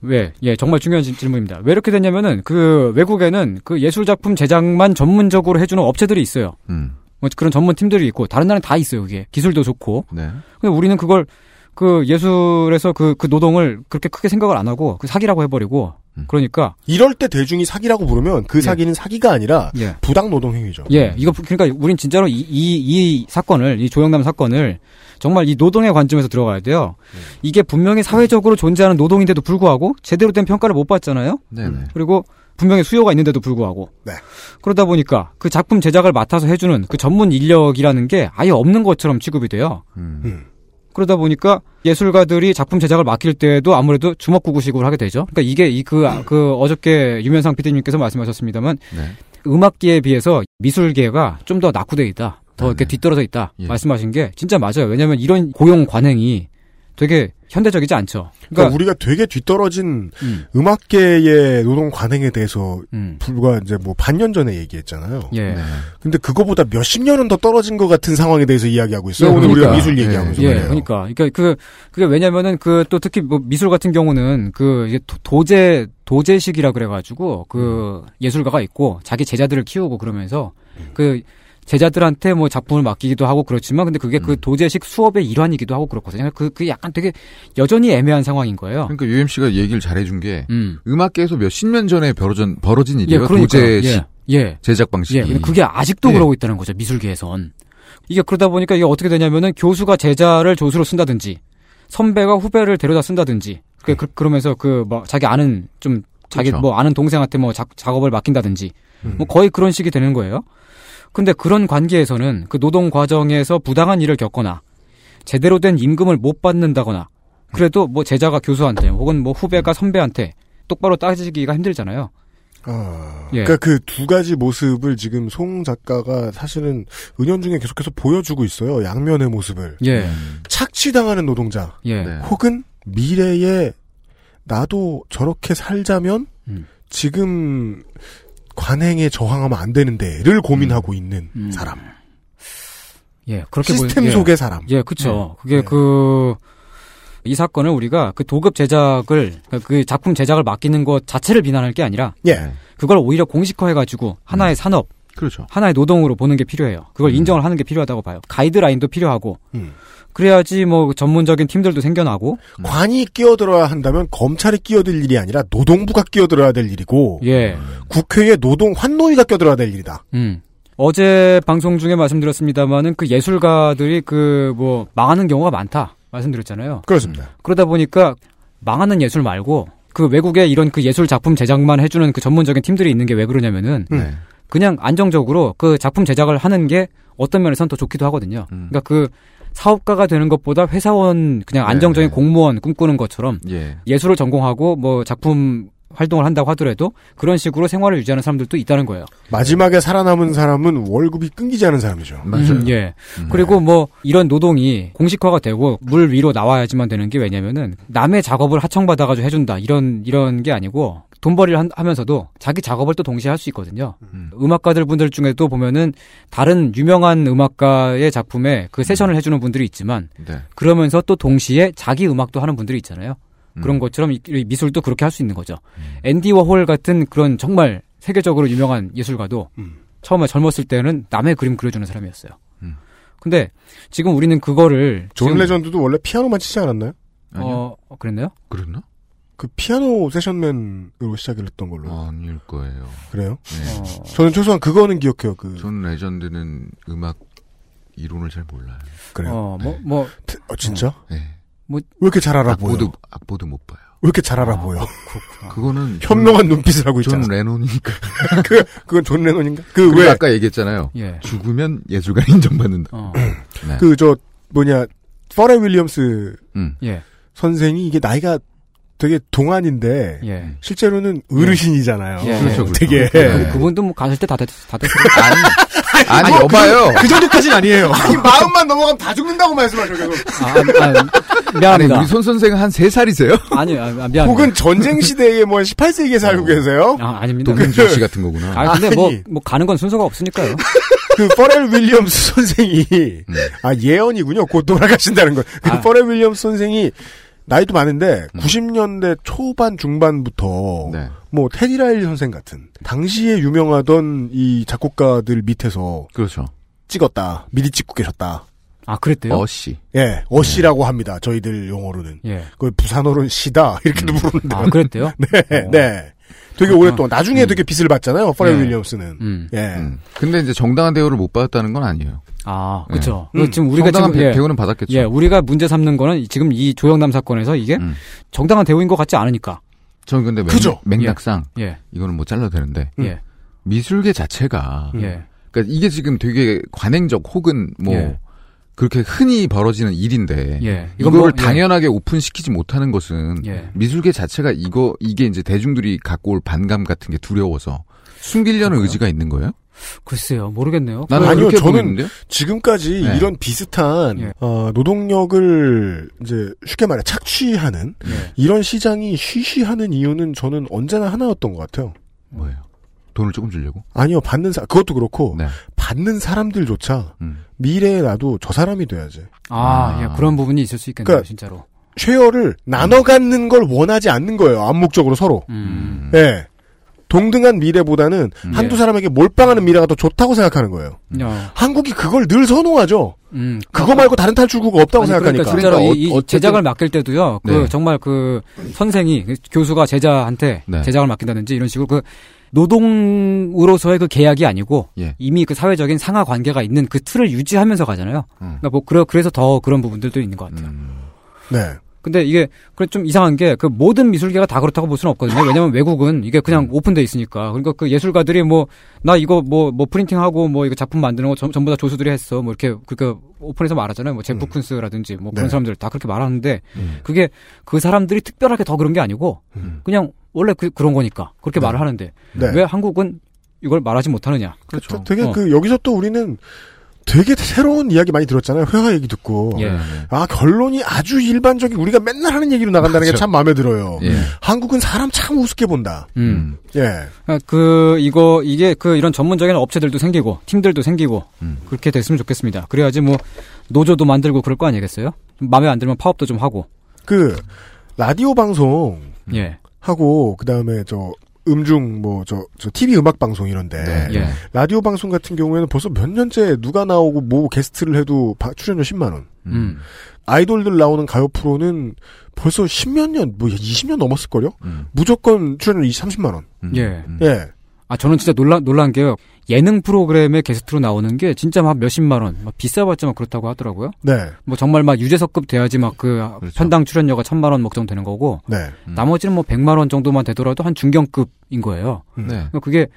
S3: 왜, 예, 정말 중요한 질- 질문입니다. 왜 이렇게 됐냐면은, 그, 외국에는 그 예술 작품 제작만 전문적으로 해주는 업체들이 있어요.
S4: 음.
S3: 뭐 그런 전문 팀들이 있고, 다른 나라는 다 있어요, 그게. 기술도 좋고.
S4: 네.
S3: 근데 우리는 그걸, 그 예술에서 그, 그 노동을 그렇게 크게 생각을 안 하고, 그 사기라고 해버리고,
S4: 음.
S3: 그러니까,
S2: 이럴 때 대중이 사기라고 부르면 그
S3: 예.
S2: 사기는 사기가 아니라
S3: 예.
S2: 부당 노동 행위죠.
S3: 예, 이거, 그러니까 우린 진짜로 이, 이, 이 사건을, 이 조영남 사건을 정말 이 노동의 관점에서 들어가야 돼요. 이게 분명히 사회적으로 존재하는 노동인데도 불구하고 제대로 된 평가를 못 받잖아요?
S4: 네네.
S3: 그리고 분명히 수요가 있는데도 불구하고.
S2: 네.
S3: 그러다 보니까 그 작품 제작을 맡아서 해주는 그 전문 인력이라는 게 아예 없는 것처럼 취급이 돼요.
S4: 음.
S2: 음.
S3: 그러다 보니까 예술가들이 작품 제작을 맡길 때에도 아무래도 주먹구구식으로 하게 되죠. 그러니까 이게 이그그 어저께 유면상 PD님께서 말씀하셨습니다만
S4: 네.
S3: 음악계에 비해서 미술계가 좀 더 낙후돼 있다. 더 이렇게. 뒤떨어져 있다.
S4: 예.
S3: 말씀하신 게 진짜 맞아요. 왜냐하면 이런 고용 관행이 되게 현대적이지 않죠.
S2: 그러니까
S3: 그러니까
S2: 우리가 되게 뒤떨어진
S3: 음,
S2: 음악계의 노동 관행에 대해서
S3: 음,
S2: 불과 이제 뭐 반년 전에 얘기했잖아요.
S3: 예.
S4: 네.
S2: 근데 그거보다 몇십 년은 더 떨어진 것 같은 상황에 대해서 이야기하고 있어요.
S3: 예,
S2: 오늘 우리가
S3: 그러니까.
S2: 미술
S4: 예,
S2: 얘기하면서
S3: 예,
S2: 말이에요.
S3: 그러니까, 그러니까 그 그게 왜냐면은 그 또 특히 뭐 미술 같은 경우는 그 이게 도제 도제식이라 그래가지고 그 예술가가 있고 자기 제자들을 키우고 그러면서 그 제자들한테 뭐 작품을 맡기기도 하고 그렇지만 근데 그게 그
S4: 음.
S3: 도제식 수업의 일환이기도 하고 그렇거든요. 그 그게 약간 되게 여전히 애매한 상황인 거예요.
S4: 그러니까 UMC가 얘기를 잘해준 게
S3: 음.
S4: 음악계에서 몇십 년 전에 벌어진 벌어진
S3: 예,
S4: 일이에요.
S3: 그러니까
S4: 도제식
S3: 예, 예.
S4: 제작 방식이.
S3: 예, 그게 아직도
S4: 예.
S3: 그러고 있다는 거죠 미술계에선. 이게 그러다 보니까 이게 어떻게 되냐면은 교수가 제자를 조수로 쓴다든지 선배가 후배를 데려다 쓴다든지 그, 그 그러면서 그뭐 자기 아는 좀 자기
S4: 그렇죠.
S3: 뭐 아는 동생한테 뭐 작, 작업을 맡긴다든지
S2: 음.
S3: 뭐 거의 그런 식이 되는 거예요. 근데 그런 관계에서는 그 노동 과정에서 부당한 일을 겪거나 제대로 된 임금을 못 받는다거나 그래도 뭐 제자가 교수한테 혹은 뭐 후배가 선배한테 똑바로 따지기가 힘들잖아요.
S2: 아,
S3: 예.
S2: 그러니까 그 두 가지 모습을 지금 송 작가가 사실은 은연중에 계속해서 보여주고 있어요. 양면의 모습을.
S3: 예.
S4: 음.
S2: 착취당하는 노동자
S3: 예.
S4: 네.
S2: 혹은 미래에 나도 저렇게 살자면
S3: 음.
S2: 지금 관행에 저항하면 안 되는데를 고민하고 있는
S3: 음.
S2: 사람.
S3: 예. 그렇게
S2: 시스템
S3: 보이- 예.
S2: 속의 사람.
S3: 예, 그쵸. 그게
S2: 네.
S3: 그, 이 사건을 우리가 그 도급 제작을, 그 작품 제작을 맡기는 것 자체를 비난할 게 아니라,
S2: 예.
S3: 그걸 오히려 공식화해가지고 하나의 산업,
S4: 그렇죠.
S3: 하나의 노동으로 보는 게 필요해요. 그걸
S4: 음.
S3: 인정을 하는 게 필요하다고 봐요. 가이드라인도 필요하고,
S2: 음.
S3: 그래야지 뭐 전문적인 팀들도 생겨나고,
S2: 관이 끼어들어야 한다면 검찰이 끼어들 일이 아니라 노동부가 끼어들어야 될 일이고
S3: 예,
S2: 국회에 노동 환노위가 끼어들어야 될 일이다.
S3: 음. 어제 방송 중에 말씀드렸습니다만은 그 예술가들이 그 뭐 망하는 경우가 많다 말씀드렸잖아요.
S2: 그렇습니다.
S3: 그러다 보니까 망하는 예술 말고 그 외국에 이런 그 예술 작품 제작만 해주는 그 전문적인 팀들이 있는 게 왜 그러냐면은
S2: 음.
S4: 네.
S3: 그냥 안정적으로 그 작품 제작을 하는 게 어떤 면에서는 더 좋기도 하거든요.
S4: 음.
S3: 그러니까 그 사업가가 되는 것보다 회사원 그냥 안정적인
S4: 네.
S3: 공무원 꿈꾸는 것처럼
S4: 예.
S3: 예술을 전공하고 뭐 작품 활동을 한다고 하더라도 그런 식으로 생활을 유지하는 사람들도 있다는 거예요.
S2: 마지막에 살아남은 사람은 월급이 끊기지 않은 사람이죠.
S4: 맞아요.
S3: 음, 예.
S4: 음.
S3: 그리고 뭐 이런 노동이 공식화가 되고 물 위로 나와야지만 되는 게 왜냐면은 남의 작업을 하청받아가지고 해준다 이런 이런 게 아니고 돈벌이를 한- 하면서도 자기 작업을 또 동시에 할 수 있거든요.
S4: 음.
S3: 음악가들 분들 중에도 보면은 다른 유명한 음악가의 작품에 그 세션을 해주는 분들이 있지만
S4: 네.
S3: 그러면서 또 동시에 자기 음악도 하는 분들이 있잖아요.
S4: 음.
S3: 그런 것처럼 이- 이 미술도 그렇게 할 수 있는 거죠. 앤디 워홀 같은 그런 정말 세계적으로 유명한 예술가도
S2: 음.
S3: 처음에 젊었을 때는 남의 그림 그려주는 사람이었어요.
S4: 음.
S3: 근데 지금 우리는 그거를
S2: 존 레전드도 원래 피아노만 치지 않았나요?
S4: 아니요.
S3: 어, 어, 그랬나요?
S4: 그랬나?
S2: 그 피아노 세션맨으로 시작을 했던 걸로
S4: 아닐 거예요.
S2: 그래요?
S4: 네.
S3: 어,
S2: 저는 최소한 그거는 기억해요. 그
S4: 존 레전드는 음악 이론을 잘 몰라요.
S2: 그래요.
S3: 어, 뭐, 뭐,
S2: 트- 어, 진짜?
S4: 네.
S3: 뭐
S2: 왜 이렇게 잘 알아 보여?
S4: 악보도 악보도 못 봐요.
S2: 왜 이렇게 잘 알아 보여?
S4: 그거는
S2: 현명한 눈빛을 하고
S4: 존
S2: 있잖아.
S4: 레논이니까. *laughs*
S2: 그 그건 존 레논인가? 그 왜?
S4: 아까 얘기했잖아요.
S3: 예.
S4: 죽으면 예술가 *laughs* 인정받는다.
S3: 어. *clears throat*
S4: 네.
S2: 그저 뭐냐 퍼렐 윌리엄스
S4: 음.
S3: 예.
S2: 선생이 이게 나이가 되게 동안인데
S3: 예.
S2: 실제로는 어르신이잖아요.
S3: 예.
S4: 그렇죠, 그렇죠.
S2: 되게
S4: 네.
S3: 그분도 뭐 가실 때다 됐, 다 됐어요. *laughs*
S4: 아니, 아니 여봐요.
S2: 그 정도까지는 아니에요. *laughs* 아니 마음만 넘어가면 다 죽는다고 말씀하셔 계속.
S3: 아, 아, 아,
S4: 아니
S3: 미안합니다.
S4: 우리 손 선생 은 한 세 살이세요? *laughs*
S3: 아니, 아, 아, 미안합니다.
S2: 혹은 전쟁 시대에 뭐 18세기에 살고 계세요?
S3: 아, 아닙니다.
S4: 동현주 씨 같은 거구나.
S3: 아, 근데 뭐,
S2: 아니.
S3: 뭐 가는 건 순서가 없으니까요. *laughs*
S2: 그 퍼렐 윌리엄스 선생이 아 예언이군요. 곧 돌아가신다는 거. 그
S3: 아.
S2: 퍼렐 윌리엄스 선생이 나이도 많은데 90년대 초반 중반부터
S4: 네.
S2: 뭐 테디 라일리 선생 같은 당시에 유명하던 이 작곡가들 밑에서
S4: 그렇죠.
S2: 찍었다. 미리 찍고 계셨다.
S3: 아, 그랬대요?
S4: 어씨.
S2: 예, 어씨라고 합니다. 저희들 용어로는.
S3: 예.
S2: 그걸 부산어로는 시다 이렇게도 부르는데.
S3: 아, 그랬대요? *laughs*
S2: 네,
S3: 어.
S2: 네. 되게 오랫동안 나중에 되게 빚을 받잖아요. 퍼렐
S3: 네.
S2: 윌리엄스는.
S3: 음.
S2: 예.
S4: 음. 근데 이제 정당한 대우를 못 받았다는 건 아니에요.
S3: 아, 그쵸.
S2: 음.
S3: 그 지금 우리가
S4: 정당한
S3: 지금,
S4: 대-
S3: 예.
S4: 대우는 받았겠죠.
S3: 예, 우리가 문제 삼는 거는 지금 이 조영남 사건에서 이게
S4: 음.
S3: 정당한 대우인 것 같지 않으니까.
S4: 저는 근데 맥,
S2: 그죠?
S4: 맥락상
S3: 예,
S4: 이거는 못 잘라도 되는데
S3: 예,
S4: 미술계 자체가
S3: 예.
S4: 그러니까 이게 지금 되게 관행적 혹은 뭐
S3: 예.
S4: 그렇게 흔히 벌어지는 일인데
S3: 예.
S4: 이거를
S3: 이건 뭐, 예.
S4: 당연하게 오픈시키지 못하는 것은
S3: 예.
S4: 미술계 자체가 이거 이게 이제 대중들이 갖고 올 반감 같은 게 두려워서 숨기려는 의지가 있는 거예요?
S3: 글쎄요, 모르겠네요.
S4: 나는
S2: 아니요,
S4: 그렇게
S2: 저는
S4: 보이는데요?
S2: 지금까지
S4: 네.
S2: 이런 비슷한
S3: 예.
S2: 어, 노동력을 이제 쉽게 말해 착취하는
S3: 예.
S2: 이런 시장이 쉬쉬하는 이유는 저는 언제나 하나였던 것 같아요.
S4: 뭐예요? 돈을 조금 주려고?
S2: 아니요, 받는 사 그것도 그렇고
S4: 네.
S2: 받는 사람들조차
S4: 음.
S2: 미래에 나도 저 사람이 돼야지.
S3: 아,
S4: 아.
S3: 예, 그런 부분이 있을 수 있겠네요,
S2: 그러니까
S3: 진짜로.
S2: 쉐어를 나눠 갖는 걸 원하지 않는 거예요. 암묵적으로 서로.
S3: 음.
S2: 예. 동등한 미래보다는
S4: 음.
S2: 한두 사람에게 몰빵하는 미래가 더 좋다고 생각하는 거예요.
S3: 야,
S2: 한국이 그걸 늘 선호하죠.
S3: 음.
S2: 그거 말고 다른 탈출구가 없다고
S3: 아니,
S2: 생각하니까.
S3: 그러니까 진짜로
S4: 그러니까
S3: 이, 이
S4: 어- 어쨌든-
S3: 제작을 맡길 때도요. 그
S4: 네.
S3: 정말 그 선생이 그 교수가 제자한테
S4: 네.
S3: 제작을 맡긴다든지 이런 식으로 그 노동으로서의 그 계약이 아니고
S4: 예.
S3: 이미 그 사회적인 상하 관계가 있는 그 틀을 유지하면서 가잖아요.
S4: 음.
S3: 그러니까 뭐 그래 그래서 더 그런 부분들도 있는 것 같아요.
S4: 음.
S2: 네.
S3: 근데 이게 그래 좀 이상한 게 그 모든 미술계가 다 그렇다고 볼 수는 없거든요. 왜냐면 외국은 이게 그냥 오픈돼 있으니까. 그러니까 그 예술가들이 뭐 나 이거 뭐뭐 프린팅하고 뭐 이거 작품 만드는 거 전, 전부 다 조수들이 했어. 뭐 이렇게 그러니까 오픈해서 말하잖아요. 뭐 제프 쿤스라든지 뭐 그런
S2: 네.
S3: 사람들 다 그렇게 말하는데
S2: 음.
S3: 그게 그 사람들이 특별하게 더 그런 게 아니고
S2: 음.
S3: 그냥 원래 그, 그런 거니까 그렇게 말을 하는데
S2: 네.
S3: 왜 한국은 이걸 말하지 못하느냐?
S4: 그렇죠.
S2: 되게
S3: 어.
S2: 그 여기서 또 우리는 되게 새로운 이야기 많이 들었잖아요. 회화 얘기 듣고.
S3: 예.
S2: 아 결론이 아주 일반적인 우리가 맨날 하는 얘기로 나간다는 게
S4: 그렇죠.
S2: 참 마음에 들어요.
S4: 예.
S2: 한국은 사람 참 우습게 본다.
S3: 음.
S2: 예.
S3: 아, 그 이거 이게 그 이런 전문적인 업체들도 생기고 팀들도 생기고
S4: 음.
S3: 그렇게 됐으면 좋겠습니다. 그래야지 뭐 노조도 만들고 그럴 거 아니겠어요? 마음에 안 들면 파업도 좀 하고.
S2: 그 라디오 방송
S3: 예.
S2: 하고 그 다음에 저 음중 뭐저저 TV 음악 방송 이런데
S4: 네.
S3: 예.
S2: 라디오 방송 같은 경우에는 벌써 몇 년째 누가 나오고 뭐 게스트를 해도 바- 출연료 10만 원.
S3: 음.
S2: 아이돌들 나오는 가요 프로는 벌써 10몇 년, 뭐 20년 넘었을 걸요?
S4: 음.
S2: 무조건 출연료 20, 30만 원.
S4: 음.
S3: 예.
S4: 음.
S2: 예.
S3: 아 저는 진짜 놀란 놀란 게요. 예능 프로그램에 게스트로 나오는 게 진짜 막 몇십만 원, 막 비싸봤자 막 그렇다고 하더라고요.
S2: 네.
S3: 뭐 정말 막 유재석급 돼야지 막그
S4: 그렇죠.
S3: 편당 출연료가 천만 원 먹정 되는 거고
S2: 네.
S4: 음.
S3: 나머지는 뭐 백만 원 정도만 되더라도 한 중견급인 거예요.
S2: 음.
S4: 네.
S3: 그러니까 그게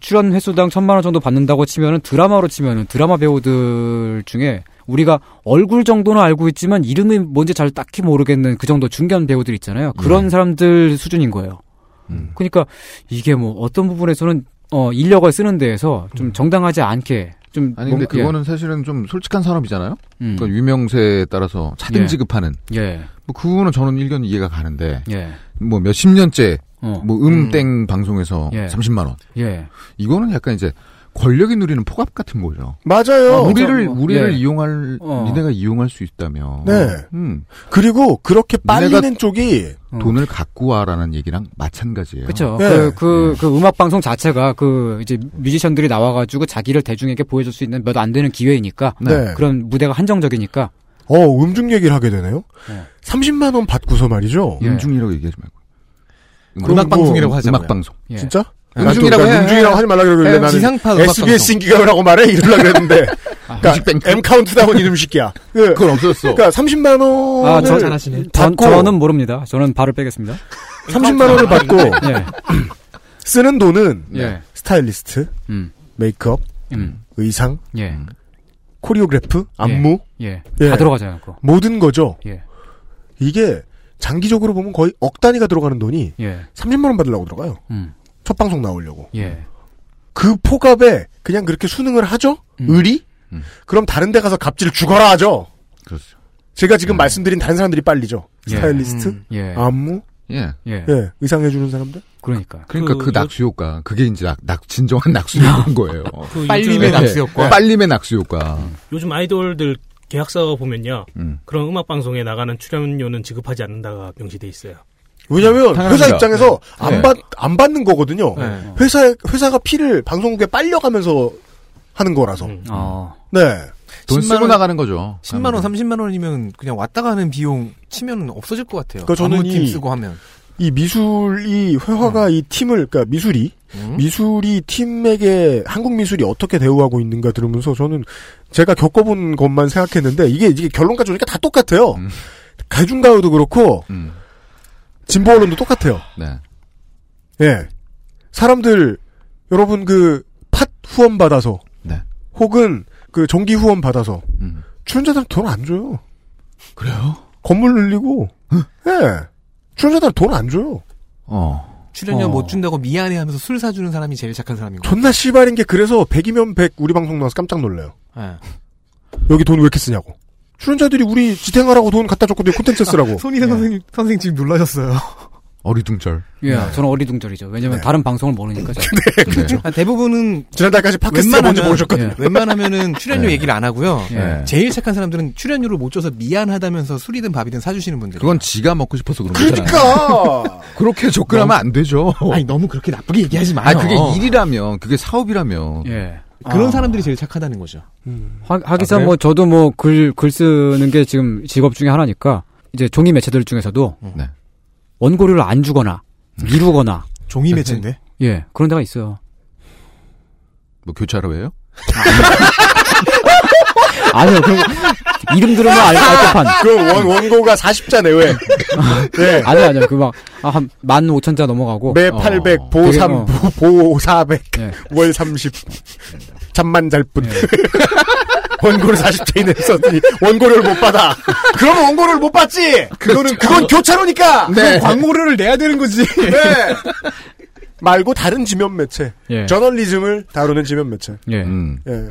S3: 출연 횟수당 천만 원 정도 받는다고 치면은 드라마로 치면은 드라마 배우들 중에 우리가 얼굴 정도는 알고 있지만 이름이 뭔지 잘 딱히 모르겠는 그 정도 중견 배우들 있잖아요. 그런
S4: 네.
S3: 사람들 수준인 거예요.
S4: 음.
S3: 그러니까 이게 뭐 어떤 부분에서는 어 인력을 쓰는 데에서 좀 정당하지 않게 좀
S4: 아니 근데
S3: 뭔가- 예.
S4: 그거는 사실은 좀 솔직한 산업이잖아요.
S3: 음.
S4: 그러니까 유명세에 따라서 차등
S3: 예.
S4: 지급하는
S3: 예.
S4: 뭐 그거는 저는 일견 이해가 가는데
S3: 예.
S4: 뭐 몇십 년째
S3: 어.
S4: 뭐 음땡 방송에서
S3: 예.
S4: 30만 원
S3: 예.
S4: 이거는 약간 이제 권력이 누리는 포갑 같은 거죠.
S2: 맞아요.
S3: 아,
S4: 우리를
S3: 뭐,
S4: 우리를
S3: 예.
S4: 이용할
S3: 어.
S4: 니네가 이용할 수 있다면
S2: 네.
S4: 음,
S2: 그리고 그렇게 빨리는 쪽이
S3: 어.
S4: 돈을 갖고 와라는 얘기랑 마찬가지예요.
S3: 그렇죠.
S2: 예.
S3: 그, 그, 그 음악 방송 자체가 그 이제 뮤지션들이 나와가지고 자기를 대중에게 보여줄 수 있는 몇 안 되는 기회이니까
S2: 네.
S3: 그런 무대가 한정적이니까
S2: 어, 음중 얘기를 하게 되네요.
S3: 네.
S2: 30만 원 받고서 말이죠.
S3: 예.
S4: 음중이라고 얘기하지 말고
S5: 음악
S2: 뭐
S5: 방송이라고 하자고요.
S4: 음악 방송.
S3: 예.
S2: 진짜?
S4: 음중이라고 해.
S2: 음중이라고 하지 말라 그러길래
S5: 해.
S2: 나는
S5: 지상파 음악
S2: SBS 인기가요라고 말해 이러려 그랬는데 *laughs* 그러니까 M 카운트다운 이름 시키야. 그,
S4: 그건 없었어.
S2: 그러니까 30만 원을
S3: 아, 저-
S5: 잘하시네.
S3: 전,
S2: 받고
S3: 저는 모릅니다. 저는 발을 빼겠습니다.
S2: 30만 원을 받고
S3: 예. *clears throat*
S2: 쓰는 돈은
S3: 예.
S2: 스타일리스트,
S3: 음.
S2: 메이크업,
S3: 음.
S2: 의상,
S3: 예.
S2: choreograph, 안무
S3: 예.
S2: 예.
S3: 다 들어가잖아요, 그거.
S2: 모든 거죠.
S3: 예.
S2: 이게 장기적으로 보면 거의 억 단위가 들어가는 돈이
S3: 예.
S2: 30만 원 받으려고 들어가요.
S3: 음.
S2: 첫 방송 나오려고.
S3: 예.
S2: 그 포갑에 그냥 그렇게 수능을 하죠?
S3: 음.
S2: 의리?
S4: 음.
S2: 그럼 다른 데 가서 갑질을 죽어라 하죠.
S4: 그렇죠.
S2: 제가 지금 말씀드린 다른 사람들이 빨리죠.
S3: 예.
S2: 스타일리스트,
S5: 음.
S3: 예.
S2: 안무,
S4: 예.
S3: 예.
S2: 예, 의상 해주는 사람들.
S3: 그러니까.
S4: 그러니까 그,
S11: 그
S4: 낙수 효과. 그게 이제 낙, 낙 진정한 낙수 효과인 *laughs* 거예요.
S11: 그
S5: 빨림의
S11: 요즘,
S5: 낙수 효과.
S4: 빨림의 낙수 효과.
S11: 요즘 아이돌들 계약서 보면요.
S4: 음.
S11: 그런 음악 방송에 나가는 출연료는 지급하지 않는다가 명시돼 있어요.
S2: 왜냐면
S4: 당연합니다.
S2: 회사 입장에서
S4: 네.
S2: 안
S4: 네.
S2: 받, 안 받는 거거든요.
S5: 네.
S2: 회사, 회사가 피를 방송국에 빨려가면서 하는 거라서.
S11: 음.
S3: 어.
S2: 네.
S4: 돈
S5: 10만
S4: 쓰고
S5: 원,
S4: 나가는 거죠.
S5: 10만 원, 30만 원이면 그냥 왔다 가는 비용 치면 없어질 것 같아요.
S2: 그러니까 저는 이-
S5: 쓰고 하면.
S2: 이 미술이, 회화가 이 팀을, 그러니까 미술이,
S5: 음?
S2: 미술이 팀에게 한국 미술이 어떻게 대우하고 있는가 들으면서 저는 제가 겪어본 것만 생각했는데 이게, 이게 결론까지 오니까 다 똑같아요.
S4: 음.
S2: 가중가요도 그렇고,
S4: 음.
S2: 진보 언론도 똑같아요.
S4: 네.
S2: 예. 사람들, 여러분 그, 팟 후원 받아서,
S4: 네.
S2: 혹은 그 정기 후원 받아서,
S4: 음.
S2: 출연자들 돈 안 줘요.
S4: 그래요?
S2: 건물 늘리고, 예. 출연자들 돈 안 줘요.
S4: 어.
S5: 출연료
S2: 어.
S5: 못 준다고 미안해 하면서 술 사주는 사람이 제일 착한 사람인 거예요.
S2: 존나 씨발인 게 그래서 100이면 100 우리 방송 나와서 깜짝 놀래요.
S5: 예.
S2: 여기 돈 왜 이렇게 쓰냐고. 출연자들이 우리 지탱하라고 돈 갖다 내 콘텐츠 쓰라고.
S5: 손희상 선생님, 선생님 지금 놀라셨어요. *laughs*
S4: 어리둥절.
S3: 예. 저는 어리둥절이죠. 왜냐면
S2: 네.
S3: 다른 방송을 모르니까. 저.
S4: 네.
S5: 아, 대부분은
S2: 지난달까지 팟캐스트에 먼저 모르셨거든요.
S3: 예.
S5: 웬만하면 출연료
S4: 네.
S5: 얘기를 안 하고요.
S3: 예.
S5: 제일 착한 사람들은 출연료를 못 줘서 미안하다면서 술이든 밥이든 사주시는 분들.
S4: 그건 지가 먹고 싶어서 그런 거잖아요.
S2: 그러니까! *laughs*
S4: 그렇게 접근하면 안 되죠.
S5: 아니 너무 그렇게 나쁘게 얘기하지 마요.
S4: 아니, 그게 일이라면, 그게 사업이라면.
S3: 예.
S5: 그런
S2: 아.
S5: 사람들이 제일 착하다는 거죠.
S3: 하, 하기사
S5: 아?
S3: 뭐 저도 뭐 글 글 쓰는 게 지금 직업 중에 하나니까 이제 종이 매체들 중에서도
S4: 네.
S3: 원고료를 안 주거나 미루거나
S5: 종이 매체인데.
S3: 예 그런 데가 있어요.
S4: 뭐 교차로 해요? *laughs*
S3: 아니요 그럼 이름 들으면 알, 알 법한.
S2: 그 원, 원고가 40자 내외. 네.
S3: 아니 *laughs* 아니요 그막한 오천 자 넘어가고
S2: 매
S3: 어,
S2: 800, 보
S3: 되게,
S2: 3,
S3: 어.
S2: 보 400,
S3: 예.
S2: 월 30. 잠만 잘 뿐.
S3: 예. *laughs*
S2: 원고를 40자 이내 썼더니 원고료를 못 받아. 그러면 원고료를 못 받지! 그거는, 그건 교차로니까!
S4: 네.
S5: 광고료를 내야 되는 거지.
S2: 네. 말고 다른 지면 매체.
S3: 예.
S2: 저널리즘을 다루는 지면 매체.
S3: 예.
S4: 음.
S2: 예.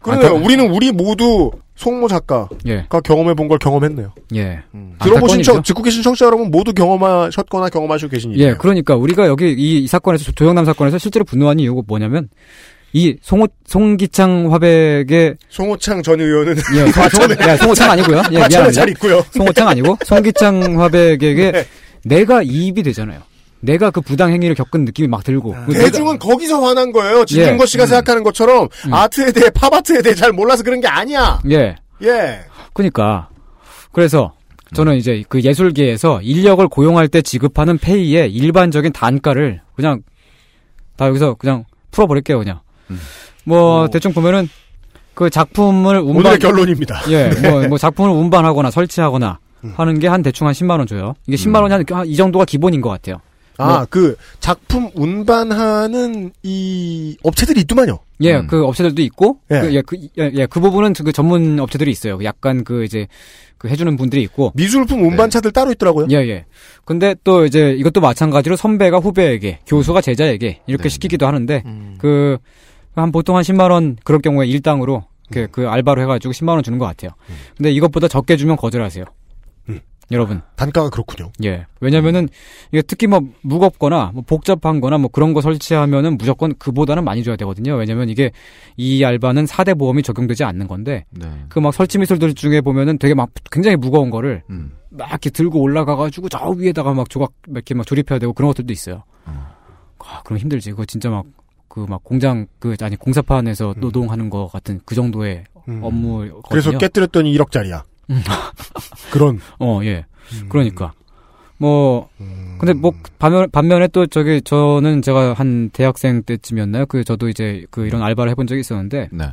S2: 그러네요. 우리는 우리 모두 송모 작가가
S3: 예.
S2: 경험해 본 걸 경험했네요.
S3: 예.
S2: 들어보신
S3: 안타까운이죠.
S2: 청, 듣고 계신 청취자 여러분 모두 경험하셨거나 경험하시고 계신 일이에요.
S3: 예, 그러니까 우리가 여기 이, 이 사건에서 조- 조영남 사건에서 실제로 분노한 이유가 뭐냐면 이 송호 송기창 화백의
S2: 송호창 전 의원은
S3: 예, 송, 송, 예, 송호창 아니고요. 예, 미안합니다.
S2: 잘 있고요.
S3: 송호창 아니고 송기창 화백에게 *laughs*
S2: 네.
S3: 내가 이입이 되잖아요. 내가 그 부당 행위를 겪은 느낌이 막 들고 그 내가-
S2: 대중은 거기서 화난 거예요. 진중거
S3: 예.
S2: 씨가 생각하는 것처럼 아트에 대해 팝아트에 대해 잘 몰라서 그런 게 아니야.
S3: 예,
S2: 예.
S3: 그러니까 그래서 저는 이제 그 예술계에서 인력을 고용할 때 지급하는 페이의 일반적인 단가를 그냥 다 여기서 그냥 풀어버릴게요 그냥 뭐 대충 보면은 그 작품을 운반
S2: 오늘의 결론입니다.
S3: 예, *laughs* 뭐, 뭐 작품을 운반하거나 설치하거나 하는 게 한 대충 한 10만 원 줘요. 이게 10만 원이 한, 이 정도가 기본인 것 같아요.
S2: 아,
S3: 뭐-
S2: 그 작품 운반하는 이 업체들이 있더만요.
S3: 예,
S4: 음.
S3: 그 업체들도 있고,
S2: 예.
S3: 그, 예, 그, 예, 예, 그 부분은 그 전문 업체들이 있어요. 약간 그 이제 그 해주는 분들이 있고,
S2: 미술품 운반차들 따로 있더라고요.
S3: 예, 예. 근데 또 이제 이것도 마찬가지로 선배가 후배에게, 교수가 제자에게 이렇게
S4: 네.
S3: 시키기도 하는데,
S5: 음.
S3: 그, 한 보통 한 10만 원 그럴 경우에 일당으로 그, 그 알바로 해가지고 10만 원 주는 것 같아요. 근데 이것보다 적게 주면 거절하세요.
S2: 음.
S3: 여러분.
S2: 단가가 그렇군요.
S3: 예. 왜냐면은, 이게 특히 뭐, 무겁거나, 뭐, 복잡한 거나, 뭐, 그런 거 설치하면은 무조건 그보다는 많이 줘야 되거든요. 왜냐면 이게, 이 알바는 4대 보험이 적용되지 않는 건데,
S4: 네.
S3: 그막 설치 미술들 중에 보면은 되게 막 굉장히 무거운 거를
S4: 음.
S3: 막 이렇게 들고 올라가가지고 저 위에다가 막 조각 몇개막 조립해야 되고 그런 것들도 있어요. 아, 그럼 힘들지. 그거 진짜 막, 그 막 공장, 그, 아니, 공사판에서 노동하는 거 같은 그 정도의
S2: 음.
S3: 업무거든요.
S2: 그래서 깨뜨렸더니 1억짜리야.
S3: 음. *laughs*
S2: 그런.
S3: 어, 예.
S2: 음.
S3: 그러니까. 뭐 근데 뭐 반면 반면에 또 저기 저는 제가 한 대학생 때쯤이었나요? 그 저도 이제 그 이런 알바를 해본 적이 있었는데
S4: 네.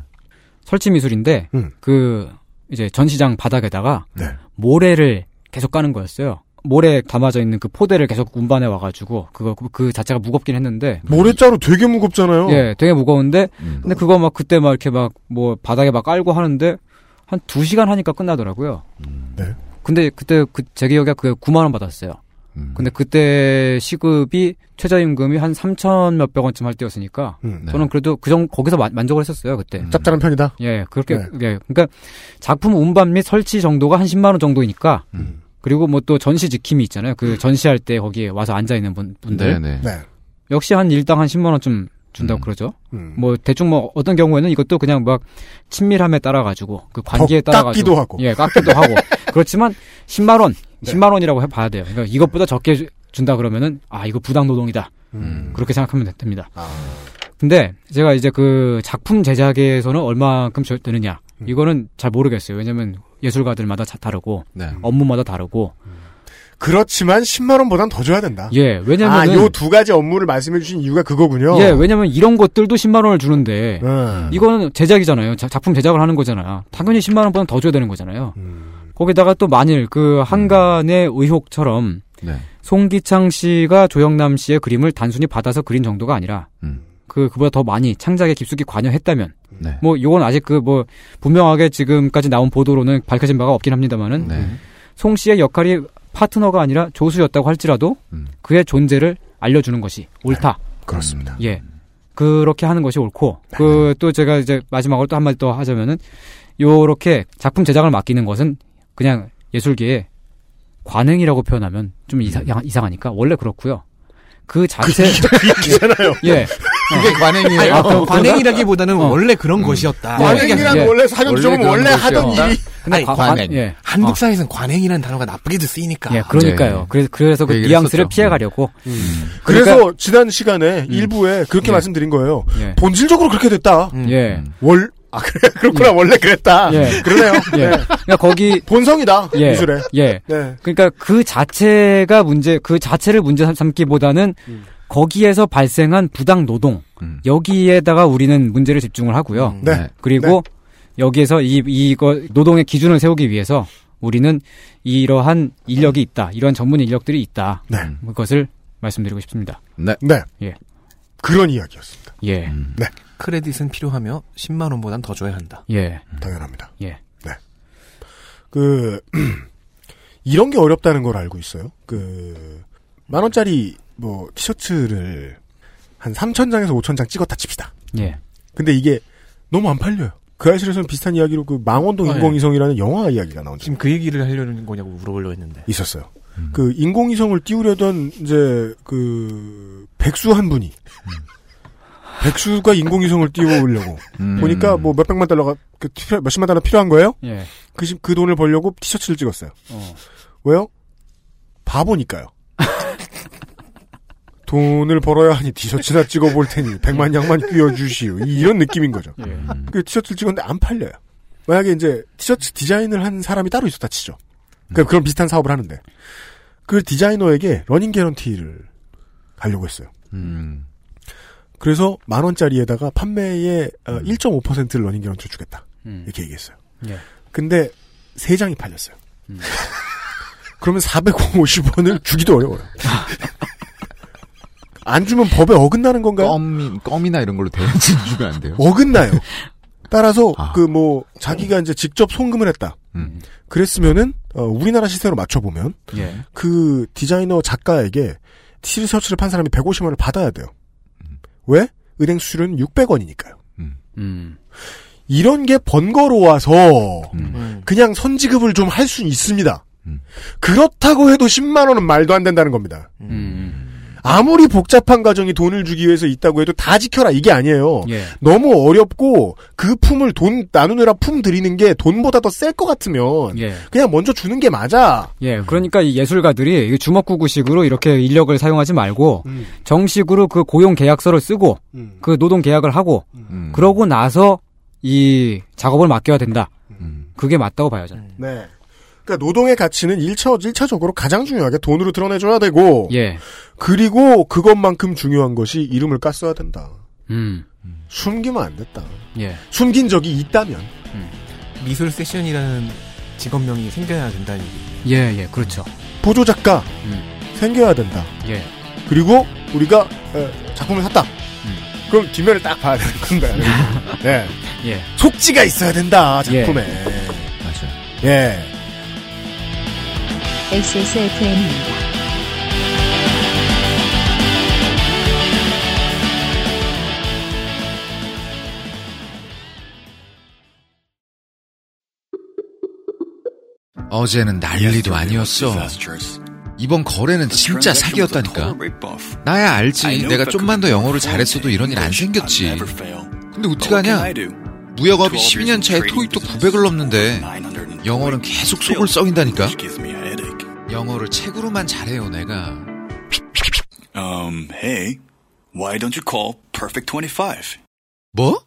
S3: 설치 미술인데
S2: 음.
S3: 그 이제 전시장 바닥에다가
S2: 네.
S3: 모래를 계속 까는 거였어요. 모래 담아져 있는 그 포대를 계속 운반해 와가지고 그거 그- 그 자체가 무겁긴 했는데
S2: 모래자루 되게 무겁잖아요.
S3: 예, 되게 무거운데
S4: 음.
S3: 근데 그거 막 그때 막 이렇게 막 뭐 바닥에 막 깔고 하는데 한두 시간 하니까 끝나더라고요.
S2: 네.
S3: 근데 그때 그 제 기억에 그게 9만 원 받았어요.
S4: 음.
S3: 근데 그때 시급이 최저임금이 한 3천 몇백 원쯤 할 때였으니까
S2: 음.
S4: 네.
S3: 저는 그래도 그정 거기서 마- 만족을 했었어요 그때.
S2: 짭짤한 편이다.
S3: 예, 그렇게
S2: 네.
S3: 예, 그러니까 작품 운반 및 설치 정도가 한 10만 원 정도이니까
S2: 음.
S3: 그리고 뭐 또 전시 지킴이 있잖아요. 그 전시할 때 거기에 와서 앉아 있는 분, 분들
S4: 네네.
S2: 네.
S3: 역시 한 일당 한 10만 원쯤 준다고
S4: 음.
S3: 그러죠.
S2: 음.
S3: 뭐 대충 뭐 어떤 경우에는 이것도 그냥 막 친밀함에 따라 가지고 그 관계에
S2: 더
S3: 따라 가지고
S2: 깎기도 하고.
S3: 예, 깎기도 하고 *laughs* 그렇지만 10만 원,
S2: 네.
S3: 10만 원이라고 해 봐야 돼요. 그러니까 이것보다 적게 주- 준다 그러면은 아 이거 부당 노동이다.
S2: 음.
S3: 그렇게 생각하면 되- 됩니다.
S2: 아.
S3: 근데 제가 이제 그 작품 제작에서는 얼마큼 저- 되느냐
S2: 음.
S3: 이거는 잘 모르겠어요. 왜냐면 예술가들마다 다 다르고
S4: 네.
S3: 업무마다 다르고
S2: 그렇지만 10만 원보단 더 줘야 된다.
S3: 예
S2: 아,
S3: 왜냐면은
S2: 요두 가지 업무를 말씀해 주신 이유가 그거군요.
S3: 예 왜냐면 이런 것들도 10만 원을 주는데
S2: 음.
S3: 이거는 제작이잖아요. 자- 작품 제작을 하는 거잖아요. 당연히 10만 원보다 더 줘야 되는 거잖아요.
S2: 음.
S3: 거기다가 또 만일 그 한간의 의혹처럼
S4: 네.
S3: 송기창 씨가 조영남 씨의 그림을 단순히 받아서 그린 정도가 아니라
S4: 음.
S3: 그 그보다 더 많이 창작에 깊숙이 관여했다면
S4: 네.
S3: 뭐 이건 아직 그 뭐 분명하게 지금까지 나온 보도로는 밝혀진 바가 없긴 합니다만은
S4: 네.
S3: 송 씨의 역할이 파트너가 아니라 조수였다고 할지라도
S4: 음.
S3: 그의 존재를 알려주는 것이 옳다.
S2: 그렇습니다.
S3: 예. 그렇게 하는 것이 옳고, 그, 또 제가 이제 마지막으로 또 한마디 더 하자면은, 요렇게 작품 제작을 맡기는 것은 그냥 예술계의 관행이라고 표현하면 좀 이상, 이상하니까 원래 그렇고요. 그 자체,
S2: 이잖아요.
S3: 예.
S4: 그게 관행이에요.
S3: 아, 그럼
S5: 관행이라기보다는
S3: 어.
S5: 원래 그런 것이었다.
S2: 관행이란
S3: 예.
S2: 원래 사전
S4: 그런
S2: 원래 하던. 일이
S3: 근데
S5: 아니,
S3: 관-
S4: 관행.
S3: 예.
S5: 한국
S3: 어,
S5: 사회에서는 관행이라는 단어가 나쁘게도 쓰이니까.
S3: 예, 그러니까요.
S4: 네.
S3: 그래서, 그래서
S4: 그그
S3: 뉘앙스를. 피해가려고.
S2: 그래서 지난 시간에
S3: 음.
S2: 일부에 그렇게
S3: 예.
S2: 말씀드린 거예요.
S3: 예.
S2: 본질적으로 그렇게 됐다.
S5: 음.
S3: 예.
S4: 음.
S2: 월, 아, 그래, *laughs* 그렇구나. 원래 그랬다.
S3: 예.
S2: 그러네요.
S3: 예.
S2: 네.
S3: 그러니까 거기,
S2: 본성이다.
S3: 예.
S2: 미술에.
S3: 예.
S2: 네.
S3: 그러니까 그 자체가 문제, 그 자체를 문제 삼- 삼기보다는
S2: 음.
S3: 거기에서 발생한 부당 노동
S4: 음.
S3: 여기에다가 우리는 문제를 집중을 하고요.
S5: 음.
S2: 네.
S3: 그리고 여기에서 이 이거 노동의 기준을 세우기 위해서 우리는 이러한 인력이 있다, 이러한 전문 인력들이 있다.
S2: 네.
S3: 그것을 말씀드리고 싶습니다.
S4: 네.
S2: 네.
S3: 예.
S2: 그런 이야기였습니다.
S3: 예,
S4: 음.
S5: 크레딧은 필요하며 10만 원보단 더 줘야 한다.
S3: 예,
S2: 당연합니다.
S3: 예.
S2: 그, *clears throat* 이런 게 어렵다는 걸 알고 있어요. 그, 만 원짜리 뭐 티셔츠를 한 3,000장에서 5,000장 찍었다 칩시다.
S3: 예.
S2: 근데 이게 너무 안 팔려요. 그 아실에서는 비슷한 이야기로 그 망원동
S5: 아, 예.
S2: 인공위성이라는 영화 이야기가 나온
S5: 지금 그 얘기를 하려는 거냐고 물어보려고 했는데.
S2: 있었어요. 그 인공위성을 띄우려던 이제 그 백수 한 분이 백수가 인공위성을 띄우려고
S4: 음.
S2: 보니까 뭐 몇백만 달러가 그 필요- 몇십만 달러 필요한 거예요.
S3: 예.
S2: 그, 시- 그 돈을 벌려고 티셔츠를 찍었어요.
S3: 어.
S2: 왜요? 바보니까요. 돈을 벌어야 하니 티셔츠나 찍어볼 테니 백만 냥만 끼워주시오. 이- 이런 느낌인 거죠.
S3: 예.
S2: 그 티셔츠를 찍었는데 안 팔려요. 만약에 이제 티셔츠 디자인을 한 사람이 따로 있었다 치죠. 그 그런 비슷한 사업을 하는데 그 디자이너에게 러닝 개런티를 하려고 했어요.
S4: 음.
S2: 그래서 만 원짜리에다가 판매의 어, 1.5%를 러닝 개런티 주겠다.
S3: 음.
S2: 이렇게 얘기했어요.
S3: 예.
S2: 근데 세 장이 팔렸어요.
S3: 음.
S2: 그러면 450원을 주기도 어려워요. *laughs* 안 주면 법에 어긋나는 건가요?
S4: 껌이, 껌이나 이런 걸로 대신 주면 안 돼요?
S2: 어긋나요. 따라서
S4: 아.
S2: 그뭐 자기가 이제 직접 송금을 했다.
S4: 음.
S2: 그랬으면은 어, 우리나라 시세로 맞춰 보면
S3: 예.
S2: 그 디자이너 작가에게 티셔츠를 판 사람이 150원을 받아야 돼요. 왜? 은행 수수료는 600원이니까요.
S3: 음.
S2: 이런 게 번거로워서
S4: 음.
S5: 음.
S2: 그냥 선지급을 좀 할 수는 있습니다.
S4: 음.
S2: 그렇다고 해도 10만 원은 말도 안 된다는 겁니다.
S3: 음.
S2: 아무리 복잡한 과정이 돈을 주기 위해서 있다고 해도 다 지켜라 이게 아니에요.
S3: 예.
S2: 너무 어렵고 그 품을 돈 나누느라 품 드리는 게 돈보다 더 셀 것 같으면
S3: 예.
S2: 그냥 먼저 주는 게 맞아.
S3: 예, 그러니까 이 예술가들이 이 주먹구구식으로 이렇게 인력을 사용하지 말고
S2: 음.
S3: 정식으로 그 고용 계약서를 쓰고
S2: 음.
S3: 그 노동 계약을 하고
S4: 음.
S3: 그러고 나서 이 작업을 맡겨야 된다.
S4: 음.
S3: 그게 맞다고 봐요, 저는.
S2: 네. 그러니까 노동의 가치는 1차, 1차적으로 가장 중요하게 돈으로 드러내줘야 되고,
S3: 예.
S2: 그리고 그것만큼 중요한 것이 이름을 깠어야 된다.
S3: 음.
S2: 숨기면 안 됐다.
S3: 예.
S2: 숨긴 적이 있다면.
S5: 미술 세션이라는 직업명이 생겨야 된다는 얘기.
S3: 예, 예, 그렇죠.
S2: 보조 작가
S3: 음.
S2: 생겨야 된다.
S3: 예.
S2: 그리고 우리가 에, 작품을 샀다. 그럼 뒷면을 딱 봐야 되는 건가요? *laughs* 네.
S3: 예.
S2: 속지가 있어야 된다 작품에.
S4: 맞아요.
S2: 예.
S1: XSFM입니다.
S12: 어제는 난리도 아니었어. 이번 거래는 진짜 사기였다니까. 나야 알지. 내가 좀만 더 영어를 잘했어도 이런 일 안 생겼지. 근데 어떡하냐? 무역업이 12년 차에 토익도 900을 넘는데 영어는 계속 속을 썩인다니까. 영어를 책으로만 잘해요, 내가.
S10: Um, hey, why don't you call Perfect 25?
S12: 뭐?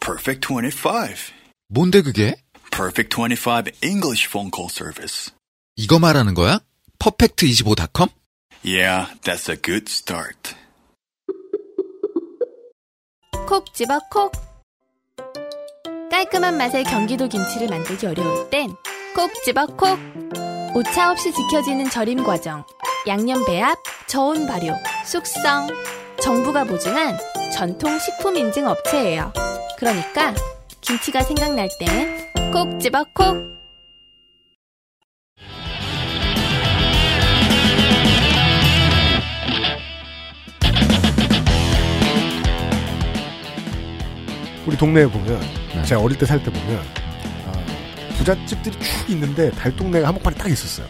S10: Perfect 25.
S12: 뭔데 그게?
S10: Perfect 25 English phone call service.
S12: 이거 말하는 거야? 퍼펙트25.com?
S10: Yeah, that's a good start.
S9: 콕 집어 콕. 깔끔한 맛의 경기도 김치를 만들기 어려울 땐 콕 집어 콕. 오차 없이 지켜지는 절임 과정, 양념 배합, 저온 발효, 숙성. 정부가 보증한 전통 식품 인증 업체예요. 그러니까 김치가 생각날 땐 콕 집어 콕.
S2: 우리 동네에 보면
S4: 네.
S2: 제가 어릴 때 살 때 보면 아, 부잣집들이 쭉 있는데 달동네가 한복판에 딱 있었어요.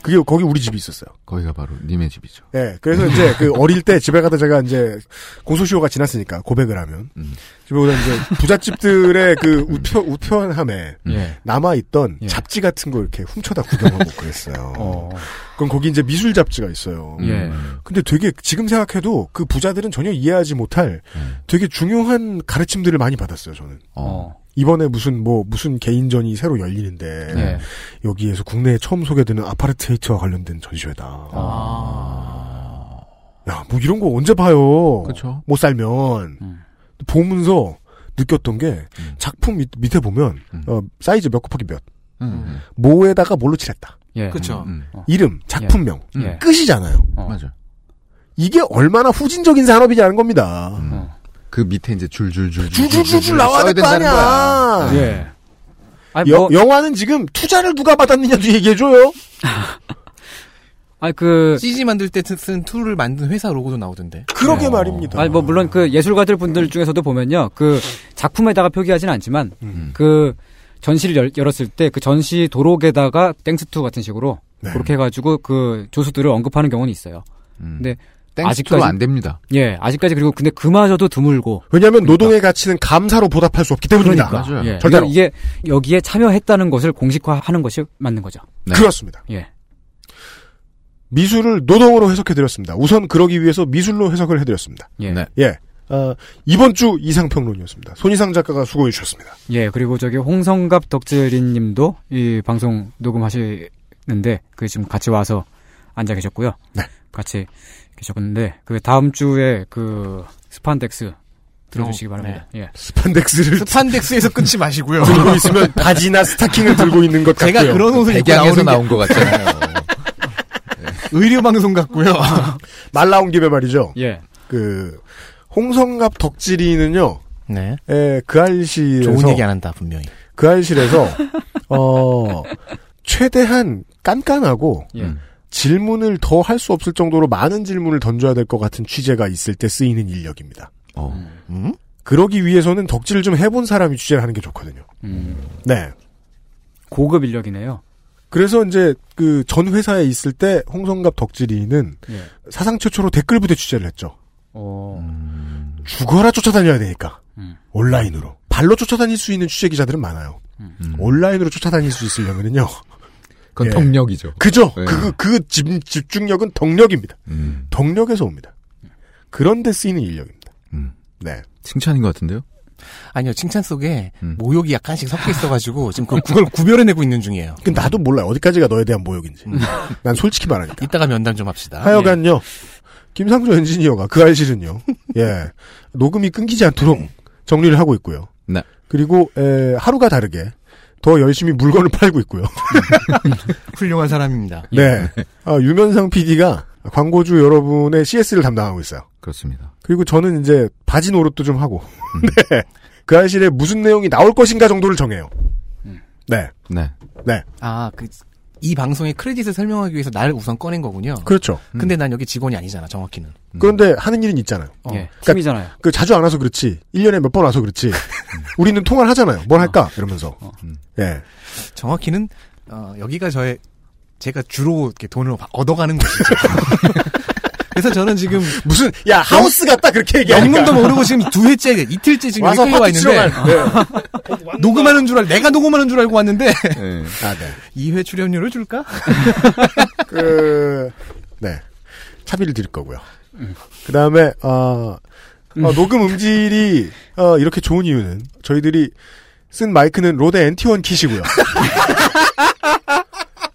S2: 그게 거기 우리 집이 있었어요.
S4: 거기가 바로 님의 집이죠.
S2: 예, 그래서 이제 그 *laughs* 어릴 때 집에 가다 제가 이제 공소시효가 지났으니까 고백을 하면
S4: 음.
S2: 집에 오다 이제 부잣집들의 그 우편 우편함에
S3: 예.
S2: 남아 있던
S3: 예.
S2: 잡지 같은 거 이렇게 훔쳐다 구경하고 그랬어요. *laughs*
S3: 어.
S2: 그럼 거기 이제 미술 잡지가 있어요.
S3: 예.
S2: 근데 되게 지금 생각해도 그 부자들은 전혀 이해하지 못할
S4: 음.
S2: 되게 중요한 가르침들을 많이 받았어요. 저는
S3: 어.
S2: 이번에 무슨 뭐 무슨 개인전이 새로 열리는데
S3: 예.
S2: 여기에서 국내에 처음 소개되는 아파르트헤이트와 관련된 전시회다.
S3: 아.
S2: 야, 뭐 이런 거 언제 봐요?
S4: 그쵸.
S2: 못 살면.
S3: 음.
S2: 보면서 느꼈던 게
S4: 음.
S2: 작품 밑, 밑에 보면
S4: 음.
S2: 어, 사이즈 몇 곱하기 몇,
S4: 음.
S2: 뭐에다가 뭘로 칠했다.
S3: 예.
S5: 그쵸.
S4: 음.
S2: 이름, 작품명,
S3: 예.
S2: 끝이잖아요.
S3: 어.
S4: 맞아.
S2: 이게 얼마나 후진적인 산업이냐는 겁니다.
S4: 음.
S3: 어.
S4: 그 밑에 이제 줄줄줄
S2: 줄줄줄줄 나와야 될거 아니야.
S3: 예. 아니,
S2: 여-
S3: 뭐,
S2: 영화는 지금 투자를 누가 받았느냐도 얘기해줘요. *laughs*
S3: 아니, 그,
S5: CG 만들 때 쓴 툴을 만든 회사 로고도 나오던데.
S2: 그러게 말입니다.
S3: 아니, 뭐, 물론 그 예술가들 분들 중에서도 보면요. 그 작품에다가 표기하진 않지만,
S2: 음.
S3: 그 전시를 열, 열었을 때 그 전시 도록에다가 thanks to 같은 식으로
S2: 네.
S3: 그렇게 해가지고 그 조수들을 언급하는 경우는 있어요.
S4: 음.
S3: 근데 아직까지-
S4: 안 됩니다.
S3: 예, 아직까지 그리고 근데 그마저도 드물고.
S2: 왜냐하면 노동의 가치는 감사로 보답할 수 없기 때문입니다.
S3: 그러니까.
S4: 맞아요.
S3: 예.
S2: 절대로.
S3: 이게 여기에 참여했다는 것을 공식화하는 것이 맞는 거죠.
S4: 네.
S2: 그렇습니다.
S3: 예.
S2: 미술을 노동으로 해석해드렸습니다. 우선 그러기 위해서 미술로 해석을 해드렸습니다.
S3: 예.
S4: 네.
S2: 예. 어, 이번 주 이상평론이었습니다. 손희상 작가가 수고해 주셨습니다.
S3: 예, 그리고 저기 홍성갑 덕질인 님도 이 방송 녹음하시는데 그 지금 같이 와서 앉아 계셨고요.
S2: 네.
S3: 같이 계셨는데 그 다음 주에 그 스판덱스 들어주시기
S5: 어,
S3: 바랍니다. 예.
S2: 스판덱스를
S5: 스판덱스에서 끊지 마시고요. *laughs*
S2: 들고 있으면 바지나 스타킹을 들고 있는 것 같고요.
S5: 제가 그런 옷을 입고 나오는 게
S4: 나온 것 같잖아요. *laughs*
S5: 의료 방송 같고요. *laughs*
S2: 말 나온 김에 말이죠.
S3: 예.
S2: 그 홍성갑 덕질이는요.
S5: 네.
S2: 에, 그 알실에서
S5: 좋은 얘기 안 한다 분명히.
S2: 그 알실에서 어 최대한 깐깐하고
S3: 예.
S4: 음.
S2: 질문을 더 할 수 없을 정도로 많은 질문을 던져야 될 것 같은 취재가 있을 때 쓰이는 인력입니다.
S4: 어.
S5: 음?
S2: 그러기 위해서는 덕질을 좀 해본 사람이 취재를 하는 게 좋거든요.
S3: 음,
S2: 네.
S3: 고급 인력이네요.
S2: 그래서 이제 그 전 회사에 있을 때 홍성갑 덕질이는
S3: 예.
S2: 사상 최초로 댓글 부대 취재를 했죠.
S3: 어,
S4: 음.
S2: 죽어라 쫓아다녀야 되니까
S3: 음.
S2: 온라인으로 발로 쫓아다닐 수 있는 취재 기자들은 많아요.
S4: 음.
S2: 온라인으로 쫓아다닐 수 있으려면은요.
S4: 그건
S2: 예.
S4: 덕력이죠.
S2: 그죠?
S4: 네.
S2: 그, 그 집, 집중력은 덕력입니다.
S4: 음.
S2: 덕력에서 옵니다. 그런데 쓰이는 인력입니다.
S4: 음.
S2: 네.
S4: 칭찬인 것 같은데요?
S5: 아니요, 칭찬 속에 모욕이 약간씩 섞여 있어가지고 지금 그- 그걸 구별해내고 있는 중이에요.
S2: 그 나도 몰라요. 어디까지가 너에 대한 모욕인지. 난 솔직히 말하겠다.
S5: 이따가 면담 좀 합시다.
S2: 하여간요. 김상조 엔지니어가 그 알실은요. 예. 녹음이 끊기지 않도록 정리를 하고 있고요.
S4: 네.
S2: 그리고 에, 하루가 다르게 더 열심히 물건을 팔고 있고요. *laughs*
S5: 훌륭한 사람입니다.
S2: 네. 아, 유면상 PD가 광고주 여러분의 CS를 담당하고 있어요.
S4: 그렇습니다.
S2: 그리고 저는 이제 바지 노릇도 좀 하고. *laughs* 네. 그 알실에 무슨 내용이 나올 것인가 정도를 정해요. 네.
S4: 네.
S2: 네.
S5: 아, 그, 이 방송의 크레딧을 설명하기 위해서 날 우선 꺼낸 거군요.
S2: 그렇죠.
S5: 근데 난 여기 직원이 아니잖아, 정확히는.
S2: 그런데 하는 일은 있잖아요.
S5: 어.
S3: 예, 팀이잖아요.
S2: 그 자주 안 와서 그렇지. 1년에 몇 번 와서 그렇지. *laughs* 우리는 통화를 하잖아요. 뭘 할까? 이러면서. 예.
S5: 정확히는, 어, 여기가 저의, 제가 주로 이렇게 돈을 얻어가는 곳이죠. *laughs* 그래서 저는 지금 *laughs*
S2: 무슨 야 하우스 같다 그렇게 얘기하니까
S5: 영문도 모르고 지금 두 회째 이틀째 지금
S2: 와서
S5: 와 있는데
S2: 치러갈- *laughs*
S5: 녹음하는 줄 알, 내가 녹음하는 줄 알고 왔는데 *laughs*
S2: 아, 네.
S5: 2회 출연료를 줄까?
S2: 그, 네. 차비를 드릴 거고요. 그 다음에, 어, 어, 녹음 음질이, 어, 이렇게 좋은 이유는 저희들이 쓴 마이크는 로데 NT1 킷이고요.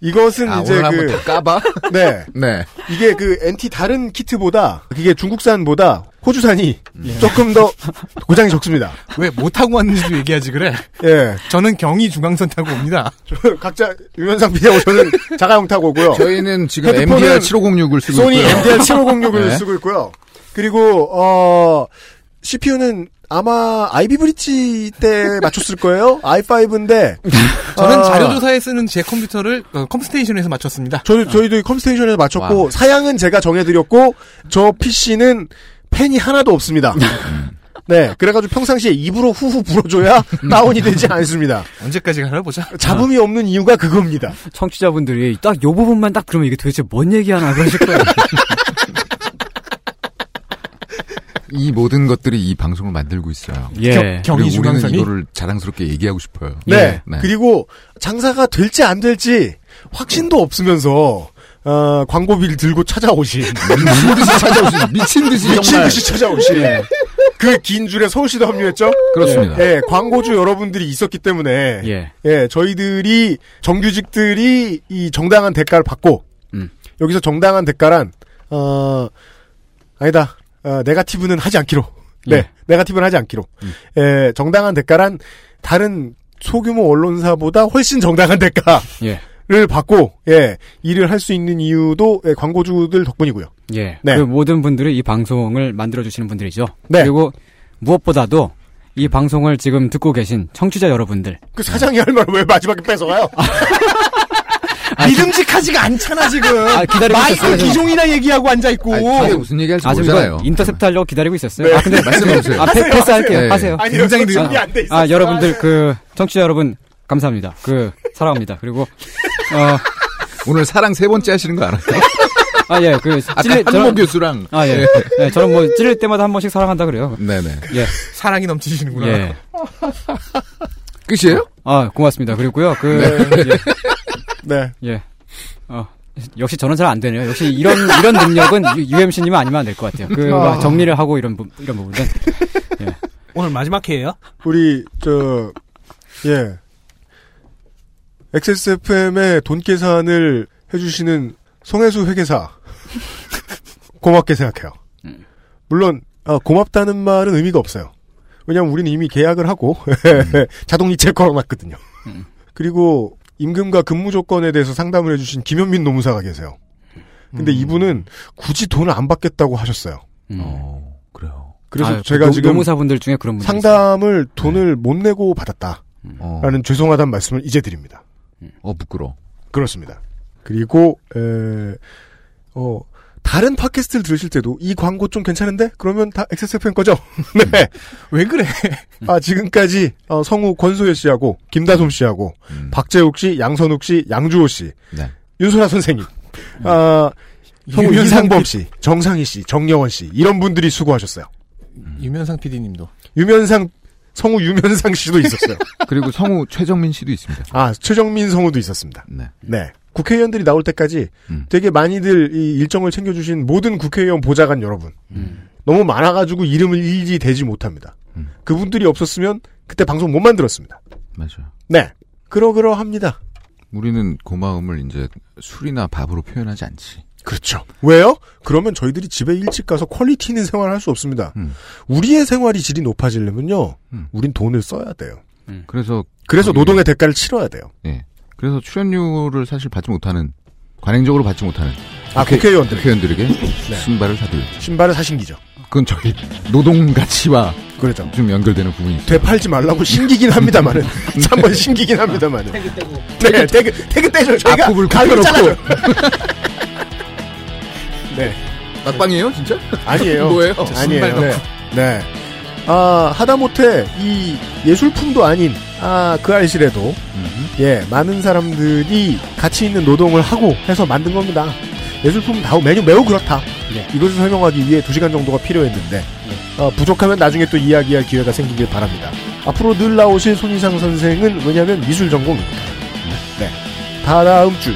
S2: 이것은
S4: 아,
S2: 이제 그,
S4: 더 까봐? *laughs*
S2: 네.
S4: 네.
S2: 이게 그 NT 다른 키트보다, 이게 중국산보다 호주산이 조금 더 고장이 적습니다.
S5: 왜 못하고 왔는지도 얘기하지 그래?
S2: 예.
S5: 저는 경의 중앙선 타고 옵니다.
S2: 각자 유면상 PD하고 저는 자가용 타고 오고요.
S4: 저희는 지금 MDR 7506을 쓰고
S2: 소니
S4: 있고요.
S2: MDR 7506을 *laughs*
S4: 네.
S2: 쓰고 있고요. 그리고 어 CPU는 아마 아이비 브릿지 때 맞췄을 거예요. i5인데 *laughs*
S5: 저는 자료조사에 쓰는 제 컴퓨터를 어, 컴스테이션에서 맞췄습니다.
S2: 저희 저희도 이 컴스테이션에서 맞췄고
S5: 와우.
S2: 사양은 제가 정해드렸고 저 PC는 팬이 하나도 없습니다. 네, 그래가지고 평상시에 입으로 후후 불어줘야 다운이 되지 않습니다.
S5: 언제까지 가나 보자.
S2: 잡음이 없는 이유가 그겁니다.
S3: 청취자분들이 딱 요 부분만 딱 들으면 이게 도대체 뭔 얘기하나 그러실 거예요. *laughs*
S4: 이 모든 것들이 이 방송을 만들고 있어요.
S3: 예.
S4: 우리는
S5: 중앙선이?
S4: 이거를 자랑스럽게 얘기하고 싶어요.
S2: 네. 그리고 장사가 될지 안 될지 확신도 없으면서 어, 광고비를 들고 찾아오신 *laughs*
S4: 미친 듯이 찾아오신 미친 듯이
S2: 미친 듯이 찾아오신 그 긴 줄에 서울시도 합류했죠.
S4: 그렇습니다.
S2: 예, 광고주 여러분들이 있었기 때문에
S3: 예.
S2: 예, 저희들이 정규직들이 이 정당한 대가를 받고
S3: 음.
S2: 여기서 정당한 대가란 어 아니다. 어, 네가티브는 하지 않기로. 네,
S3: 예.
S2: 네가티브는 하지 않기로. 예, 정당한 대가란 다른 소규모 언론사보다 훨씬 정당한 대가를
S3: 예.
S2: 받고 예 일을 할 수 있는 이유도 예, 광고주들 덕분이고요.
S3: 예.
S2: 네.
S3: 그 모든 분들이 이 방송을 만들어 주시는 분들이죠.
S2: 네.
S3: 그리고 무엇보다도 이 방송을 지금 듣고 계신 청취자 여러분들.
S2: 그 사장이 할 말을 왜 마지막에 뺏어가요? *laughs*
S5: 믿음직하지가 않잖아 지금.
S3: 아, 기다리고
S5: 마이크. 기종이나 얘기하고 앉아 있고.
S4: 아니, 다들 무슨 얘기할지
S3: 아. 이거 인터셉트 하려고 기다리고 있었어요.
S2: 네.
S3: 아, 근데
S4: 말씀해보세요.
S3: 아, 패,
S2: 하세요,
S3: 패스할게요.
S4: 하세요.
S3: 하세요.
S2: 아니,
S5: 굉장히
S2: 준비
S3: 아,
S2: 안돼 있었어요.
S3: 아, 여러분들 그 청취자 여러분 감사합니다. 그 사랑합니다. 그리고 어,
S4: 오늘 사랑 세 번째 하시는 거 알아요? *laughs*
S3: 아 예, 그
S4: 아까
S3: 찔릴
S4: 한모 교수랑
S3: 아 예. 네, 저는 뭐 찔릴 때마다 한 번씩 사랑한다 그래요.
S4: 네네
S3: 예.
S5: 사랑이 넘치시는구나.
S3: 예.
S4: 끝이에요?
S3: 아, 고맙습니다. 그리고요. 그
S2: 네.
S3: 예. 예. 어, 역시 저는 잘 안 되네요. 역시 이런 이런 능력은 UMC님은 아니면 안 될 것 같아요. 그
S2: 아.
S3: 정리를 하고 이런 부, 이런 부분은 예.
S11: 오늘 마지막 회예요?
S2: 우리 저 예. XSFM의 돈 계산을 해주시는 송혜수 회계사 *laughs* 고맙게 생각해요. 물론 어, 고맙다는 말은 의미가 없어요. 왜냐하면 우리는 이미 계약을 하고 *laughs* 자동 이체 걸어놨거든요. 그리고 임금과 근무 조건에 대해서 상담을 해주신 김현민 노무사가 계세요. 근데 이분은 굳이 돈을 안 받겠다고 하셨어요.
S3: 음.
S4: 어, 그래요.
S2: 그래서
S3: 아,
S2: 제가
S3: 노,
S2: 지금
S3: 노무사분들 중에 그런
S2: 상담을 돈을 못 내고 받았다라는
S4: 어,
S2: 죄송하다는 말씀을 이제 드립니다.
S4: 어 부끄러.
S2: 그렇습니다. 그리고 에, 어 다른 팟캐스트를 들으실 때도 이 광고 좀 괜찮은데 그러면 다 XSFM *laughs* 거죠? 네.
S5: 왜 그래?
S2: 아 지금까지 어, 성우 권소혜 씨하고 김다솜 씨하고
S4: 음.
S2: 박재욱 씨, 양선욱 씨, 양주호 씨,
S4: 네.
S2: 윤소라 선생님, 아 성우
S5: 피-
S2: 씨, 정상희 씨, 정영원 씨 이런 분들이 수고하셨어요.
S5: 유면상 PD님도.
S2: 유면상 성우 유면상 씨도 있었어요. *laughs*
S4: 그리고 성우 최정민 씨도 있습니다.
S2: 아 최정민 성우도 있었습니다.
S4: 네.
S2: 네. 국회의원들이 나올 때까지
S4: 음.
S2: 되게 많이들 이 일정을 챙겨주신 모든 국회의원 보좌관 여러분. 너무 많아가지고 이름을 일일이 대지 못합니다. 그분들이 없었으면 그때 방송 못 만들었습니다.
S4: 맞아요.
S2: 네. 그러그러합니다.
S4: 우리는 고마움을 이제 술이나 밥으로 표현하지 않지.
S2: 그렇죠. 왜요? 그러면 저희들이 집에 일찍 가서 퀄리티 있는 생활을 할 수 없습니다.
S4: 음.
S2: 우리의 생활이 질이 높아지려면요. 우린 돈을 써야 돼요.
S4: 그래서
S2: 그래서
S4: 거기-
S2: 노동의 대가를 치러야 돼요.
S4: 예. 그래서 출연료를 사실 받지 못하는 관행적으로 받지 못하는
S2: 아, 국회의원들.
S4: 국회의원들에게 신발을 사들.
S2: 신발을 사신 기죠.
S4: 그건 저희 노동 가치와
S2: 그렇죠.
S4: 좀 연결되는 부분이 있어요.
S2: 되팔지 말라고 신기긴 합니다만은 *laughs* 한번 신기긴 합니다만은 태그 떼고 네 태그 태그 떼죠 저희가
S4: 굽혀놓고.
S2: 잘라줘. *laughs* 네
S4: 막방이에요, 진짜?
S2: 아니에요
S4: 뭐예요?
S2: 아니에요 네. 네. 아 하다못해 이 예술품도 아닌 아 그 알실에도 예 많은 사람들이 가치 있는 노동을 하고 해서 만든 겁니다. 예술품 다 매우 매우 그렇다. 이것을 설명하기 위해 2시간 정도가 필요했는데 어, 부족하면 나중에 또 이야기할 기회가 생기길 바랍니다. 앞으로 늘 나오실 손희상 선생은 왜냐하면 미술 전공이니까. 네. 다다음 주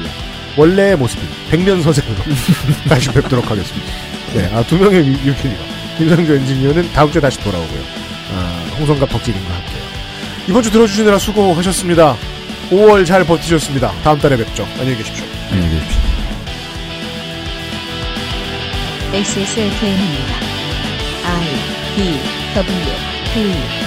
S2: 원래의 모습인 백년 선생으로 *laughs* 다시 뵙도록 하겠습니다. 네, 아, 두 명의 유- 유필이와 김상조 엔지니어는 다음 주에 다시 돌아오고요. 아, 홍성갑 덕질인과 함께요. 이번 주 들어주시느라 수고하셨습니다. 5월 잘 버티셨습니다. 다음 달에 뵙죠. 안녕히 계십시오.
S4: 안녕히 계십시오.
S1: XSFM입니다. I D W K